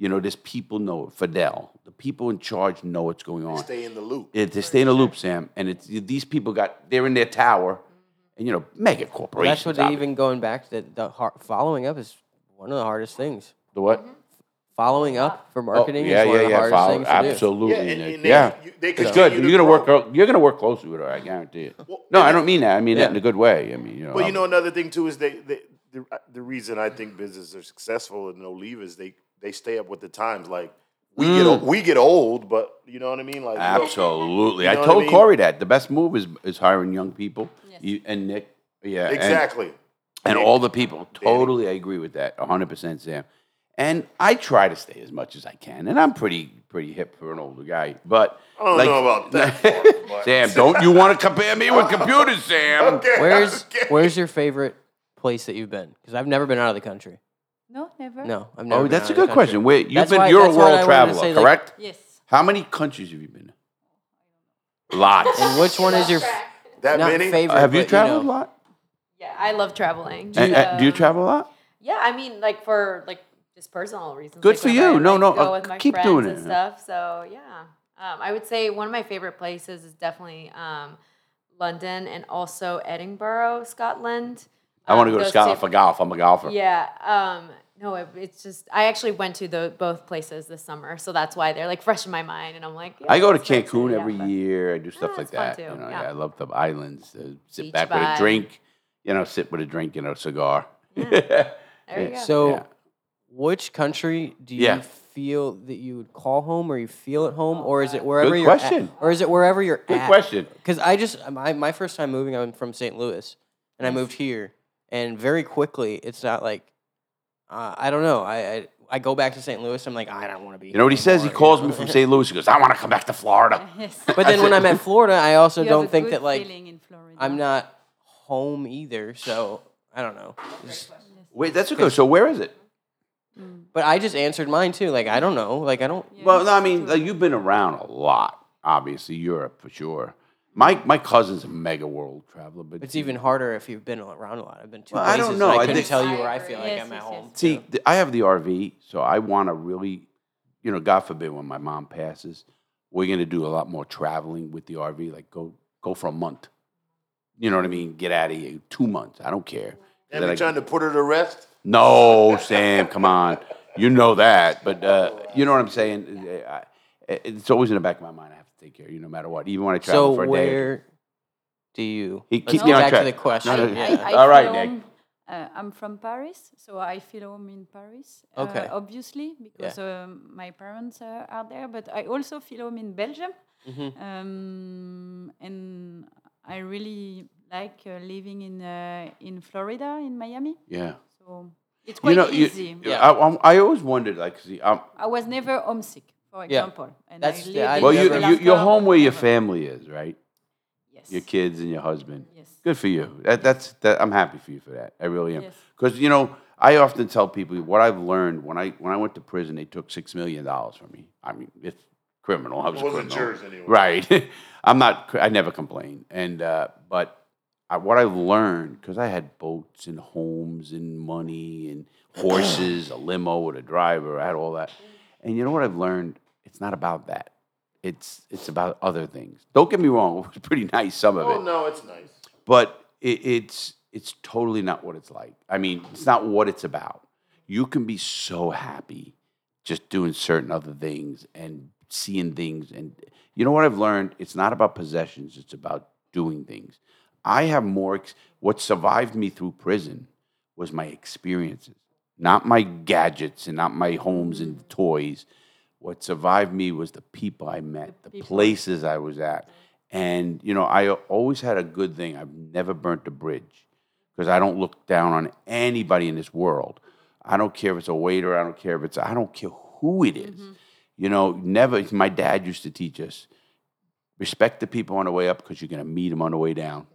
You know, there's people know it. Fidel, the people in charge know what's going on. They Stay in the loop. It, they stay in the loop, Sam, and it's these people got they're in their tower, and you know, mega corporations. that's what they obviously. even going back to the, the har- following up is one of the hardest things. the what? Following up for Oh, marketing yeah, is one yeah, of the yeah. hardest follow- things to do. absolutely, Yeah, and- Nick. and they- yeah. you- it's good. You're gonna work. grow. clo- You're gonna work closely with her. I guarantee it. Well, no, I don't mean that. I mean that in a good way. I mean, you know. Well, you I'm- know, another thing too is they, they the, the reason I think businesses are successful in Oliva is they they stay up with the times. Like we get Mm. old, we get old, but you know what I mean. Like Absolutely. You I know I told mean? Corey that the best move is is hiring young people. You, and Nick, yeah, exactly. and Nick, all the people. Dani. Totally, I agree with that. hundred percent, Sam. And I try to stay as much as I can, and I'm pretty pretty hip for an older guy. But I don't like- know about that. part, Sam, don't you want to compare me with computers, Sam? Okay, Where's okay. Where's your favorite place that you've been? Because I've never been out of the country. No, never. No, I've never. Oh, been that's out a of the good country. question. Wait, you've That's been why- you're a that's what I world wanted to traveler, say, like- correct? Yes. How many countries have you been? in? Lots. And which one is your that not many? favorite? Uh, have you but, traveled know, a lot? Yeah, I love traveling. And- and do you Um, travel a lot? Yeah, I mean, like for like just personal reasons. Good like for when you. I, No, like, no, go uh, with my keep friends doing and it. stuff. So yeah, um, I would say one of my favorite places is definitely um, London and also Edinburgh, Scotland. I want to Um, go to those Scotland two- for golf. I'm a golfer. Yeah. Um, no, it, it's just I actually went to the both places this summer, so that's why they're like fresh in my mind, and I'm like, yeah, I go to Cancun yeah, every but- year. I do stuff Yeah, like that. You know, yeah. yeah, I love the islands. Uh, sit Beach back with a drink. You know, sit with a drink and a cigar. There you go. So, Yeah. which country do you Yeah. feel that you would call home, or you feel at home, or is it wherever Good you're question. at, or is it wherever you're Good at? question. Because I just my my first time moving, I'm from St. Louis, and I moved here, and very quickly, it's not like uh, I don't know. I, I I go back to St. Louis. I'm like I don't want to be. You know what he says? He calls me from St. Louis. He goes, "I want to come back to Florida." Yes. But then when I'm at Florida, I also You don't think that like in I'm not home either. So I don't know. Just- Wait, that's okay. So where is it? But I just answered mine too. Like I don't know. Like I don't. Well, no, I mean, like, you've been around a lot. Obviously, Europe for sure. My my cousin's a mega world traveler, but It's even harder if you've been around a lot. I've been to Well, I places. don't and know. I I couldn't think- tell you where I feel like Yes, I'm at yes, home. yes. See, so. th- I have the RV, so I want to really, you know, God forbid when my mom passes, we're gonna do a lot more traveling with the RV. Like go go for a month. You know what I mean? Get out of here. Two months. I don't care. And Then we I- trying to put her to rest. no, Sam, come on. You know that, but uh, you know what I'm saying. I- It's always in the back of my mind. I have to take care of you no matter what, even when I travel So for a day. where do you? He- Let's keep get me on back track. to the question. No, no, yeah. I, I All right, feel Nick. uh, I'm from Paris, so I feel home in Paris. Okay. Uh, obviously, because um, my parents uh, are there, but I also feel home in Belgium. Mm-hmm. Um, and I really like uh, living in uh, in Florida, in Miami. Yeah. So it's quite You know, you, easy. I, I, I always wondered, like, see, I'm, I was never homesick, for Yeah. example. And That's- I yeah, lived I in well, you, never- you, you're home where your forever. family is, right? Yes. Your kids and your husband. Yes. Good for you. That, that's that. I'm happy for you for that. I really am. Yes. Because you know, I often tell people what I've learned when I when I went to prison. They took six million dollars from me. I mean, it's criminal. I was It a wasn't criminal. yours anyway. Right. I'm not. I never complain. And uh, but I, what I've learned because I had boats and homes and money and horses, a limo with a driver. I had all that. And you know what I've learned? It's not about that. It's it's about other things. Don't get me wrong. It was pretty nice. Some of oh, it Oh no, it's nice. but it, it's it's totally not what it's like. I mean, it's not what it's about. You can be so happy just doing certain other things and seeing things, and you know what I've learned? It's not about possessions. It's about doing things. I have more. Ex- what survived me through prison was my experiences, not my gadgets and not my homes and toys. What survived me was the people I met, the, places I was at. And, you know, I always had a good thing. I've never burnt a bridge because I don't look down on anybody in this world. I don't care if it's a waiter, I don't care if it's, I don't care who it is. Mm-hmm. You know, never, my dad used to teach us respect the people on the way up because you're going to meet them on the way down.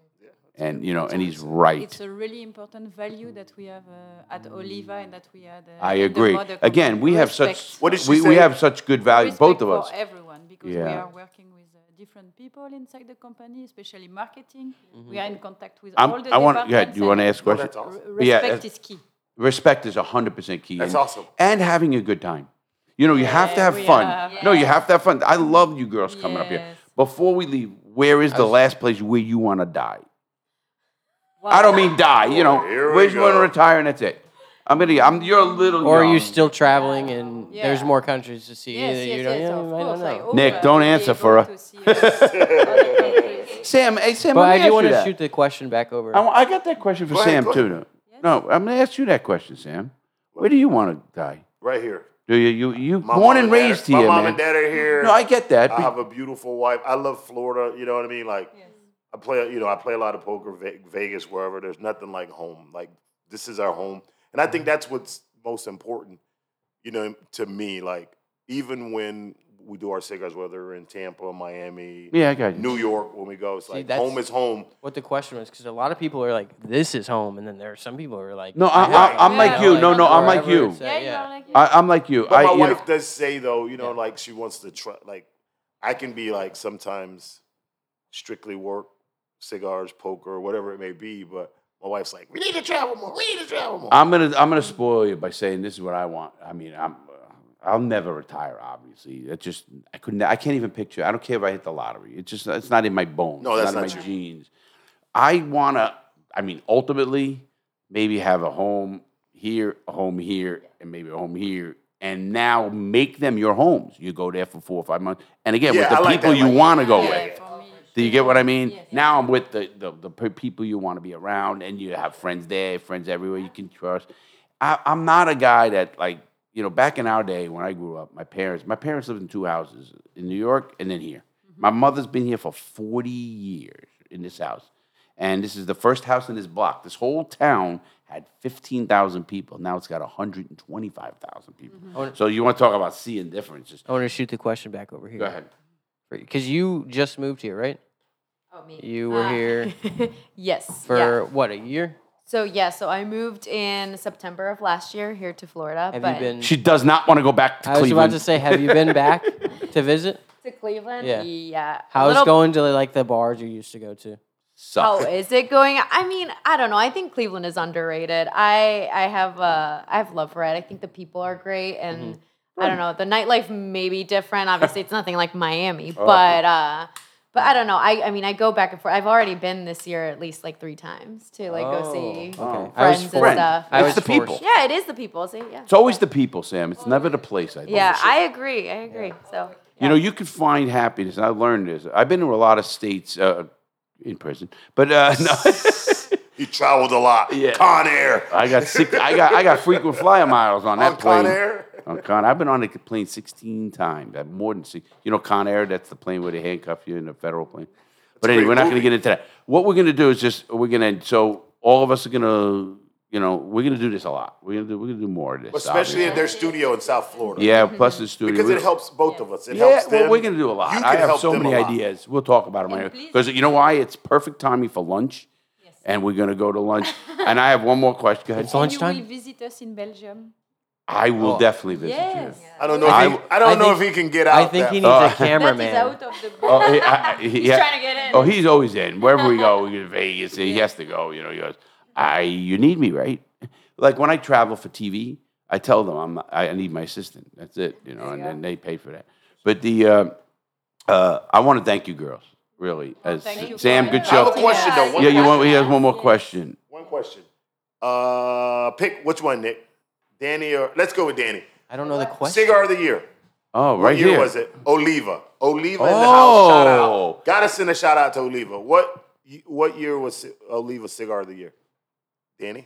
And, you know, and he's right. It's a really important value that we have uh, at Oliva and that we had. Uh, I agree. Again, we have Respect. such What did she we, we say? have such good value, Respect both of for us. everyone because we are working with uh, different people inside the company, especially marketing. We are in contact with I'm, all the I want. departments. Yeah, do you want to ask questions? question? that's awesome. r- Yeah, Respect uh, is key. Respect is hundred percent key. That's and, awesome. And having a good time. You know, you have to have fun. have- No, you have to have fun. I love you girls coming up here. Before we leave, where is the last place where you want to die? I don't mean die. You know, here we where you want to retire and that's it. I'm gonna. I'm. You're a little. Or are you still traveling and there's more countries to see? Yes, that yes, you don't, yes, yeah, of you might not. I know. hope, Nick, don't be answer able for her. to see, other countries. Sam. Hey, Sam. But let me I ask do you want to that. shoot the question back over. I, wa- I got that question for Go ahead, Sam go too. ahead. though. No, I'm gonna ask you that question, Sam. Where do you want to die? Right here. Do you you you My born mom and dad- raised My here, mom man? and dad are here. No, I get that. I have a beautiful wife. I love Florida. You know what I mean? Like, I play. You know, I play a lot of poker, Vegas, wherever. There's nothing like home. Like, this is our home, and I think mm-hmm. that's what's most important. You know, to me, like, even when we do our cigars, whether we're in Tampa, Miami, yeah, I got you. New York, when we go, it's like home is home. what the question was because a lot of people are like, "This is home," and then there are some people who are like, No, I, have I, it," I'm like Yeah, you. No, no, I'm like you. it's at, Yeah, yeah. you're like, I, I'm like you. But I, my you wife know, does say though, you know, like she wants to try. Like, I can be like sometimes strictly work, cigars, poker, whatever it may be. But my wife's like, we need to travel more. We need to travel more. I'm gonna I'm gonna spoil you by saying this is what I want. I mean, I'm uh, I'll never retire. Obviously, it just I couldn't. I can't even picture. I don't care if I hit the lottery. It's just it's not in my bones. No, it's that's not, not in my you. genes. I wanna. I mean, ultimately, maybe have a home here, a home here, and maybe a home here. And now make them your homes. You go there for four or five months, and again Yeah, with the like people that, you like- want to go yeah, with. For me. Do you get what I mean? Now I'm with the, the, the people you want to be around, and you have friends there, friends everywhere you can trust. I, I'm not a guy that like you know. Back in our day when I grew up, my parents my parents lived in two houses in New York and then here. Mm-hmm. My mother's been here for 40 years in this house, and this is the first house in this block. This whole town had 15,000 people. Now it's got 125,000 people. Mm-hmm. So you want to talk about seeing differences? I want to shoot the question back over here. Go ahead. Because you just moved here, right? Oh, me. You were Ah. here yes. for yeah. what a year. So yeah, so I moved in September of last year here to Florida. Have but you been? She does not want to go back to Cleveland. I was Cleveland. about to say, have you been back to visit? to Cleveland? Yeah. Yeah. a How's little- going to like the bars you used to go to? How Suck. is it going? I mean, I don't know. I think Cleveland is underrated. I I have uh I have love for it. I think the people are great and Mm-hmm. I don't know. The nightlife may be different. Obviously, it's nothing like Miami, Oh. but uh but I don't know. I I mean, I go back and forth. I've already been this year at least like 3 times to like go see Oh, okay. I was friends and forced- stuff. I It's was the people. Yeah, it is the people. See, yeah. It's always the people, Sam. It's never the place. I think. Yeah, I agree. I agree. So You know, you can find happiness. I learned this. I've been to a lot of states uh, in prison, but uh, no, He traveled a lot. Yeah. Con Air. I got six, I got I got frequent flyer miles on that On plane. Con Air. On Con, I've been on a plane sixteen times. I've more than six. You know, Con Air. That's the plane where they handcuff you in a federal plane. But anyway, we're not going to get into that. What we're going to do is just we're going to. So all of us are going to, you know, we're going to do this a lot. We're going to do we're going to do more of this. Especially in their studio in South Florida. yeah. Plus the studio Because it helps both of us. It Yeah, helps them. well, we're going to do a lot. You I have help so them many ideas. We'll talk about them please- because you know why? It's perfect timing for lunch, and we're going to go to lunch. and I have one more question. Go ahead. It's And lunchtime? you will visit us in Belgium. I will Oh. definitely visit Yes. you. I don't know. If I- he, I don't I know think- if he can get out. I think that he far. needs a that is cameraman. out of the Oh, he, I, he, He's yeah. trying to get in. Oh, he's always in. Wherever we go, we go to Vegas. He has to go. You know, he goes, I, you need me, right? Like when I travel for TV, I tell them I'm, I need my assistant. That's it, you know, and then they pay for that. But the, uh, uh, I want to thank you girls, really. As thank you Sam, for good I have a question though. One Yeah, you want, he has one more question. One question. Uh, pick which one, Nick? Dani or let's go with Dani. I don't know the question. Cigar of the year. Oh, What right year here. was it? Oliva. Oliva in the house. Oh. Shout Oh. out. Gotta send a shout out to Oliva. What what year was Ci- Oliva cigar of the year? Dani.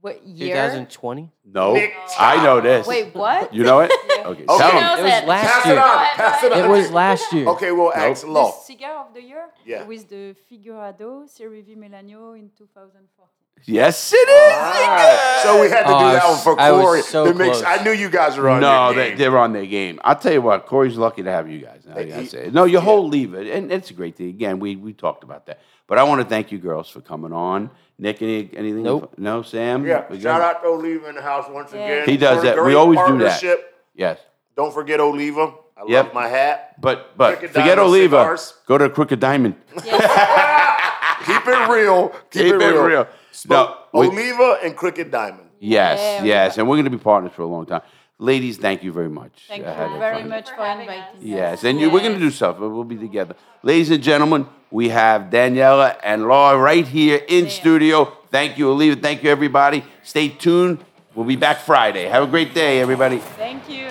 what year? 2020. No, Nick, I know this. Wait, what? You know it? Okay, Okay. tell him. It was last Pass year. it on. Pass it on. It was last year. Okay, well, ask The Law. cigar of the year Yeah. with the Figurado Serie V Melanio in 2014. Yes, it is. Alright. So we had to Oh, do I that one for I Corey. so to make I knew you guys were on. No, your they, game. they're on their game. I'll tell you what, Corey's lucky to have you guys. I gotta He- say. No, your whole leave it, and it's a great thing. Again, we we talked about that, but I want to thank you girls for coming on. Nick, any anything? Nope. No, Sam. Yeah, We shout out to Oliva in the house once again. He does that. We always do that. partnership. Yes. Don't forget Oliva. I Yep. love my hat. But but Crooked forget Diamond Oliva. cigars. Go to Crooked Diamond. Keep it real. Keep, Keep it it real. Real. No, we- Oliva and Crooked Diamond. Yes, Yeah, yes, and we're going to be partners for a long time. Ladies, thank you very much. Thank you very fun. much for inviting us. Yes, and you, we're going to do stuff. but We'll be together. Ladies and gentlemen, we have Daniela and Laura right here in studio. Thank you, Oliva. Thank you, everybody. Stay tuned. We'll be back Friday. Have a great day, everybody. Thank you.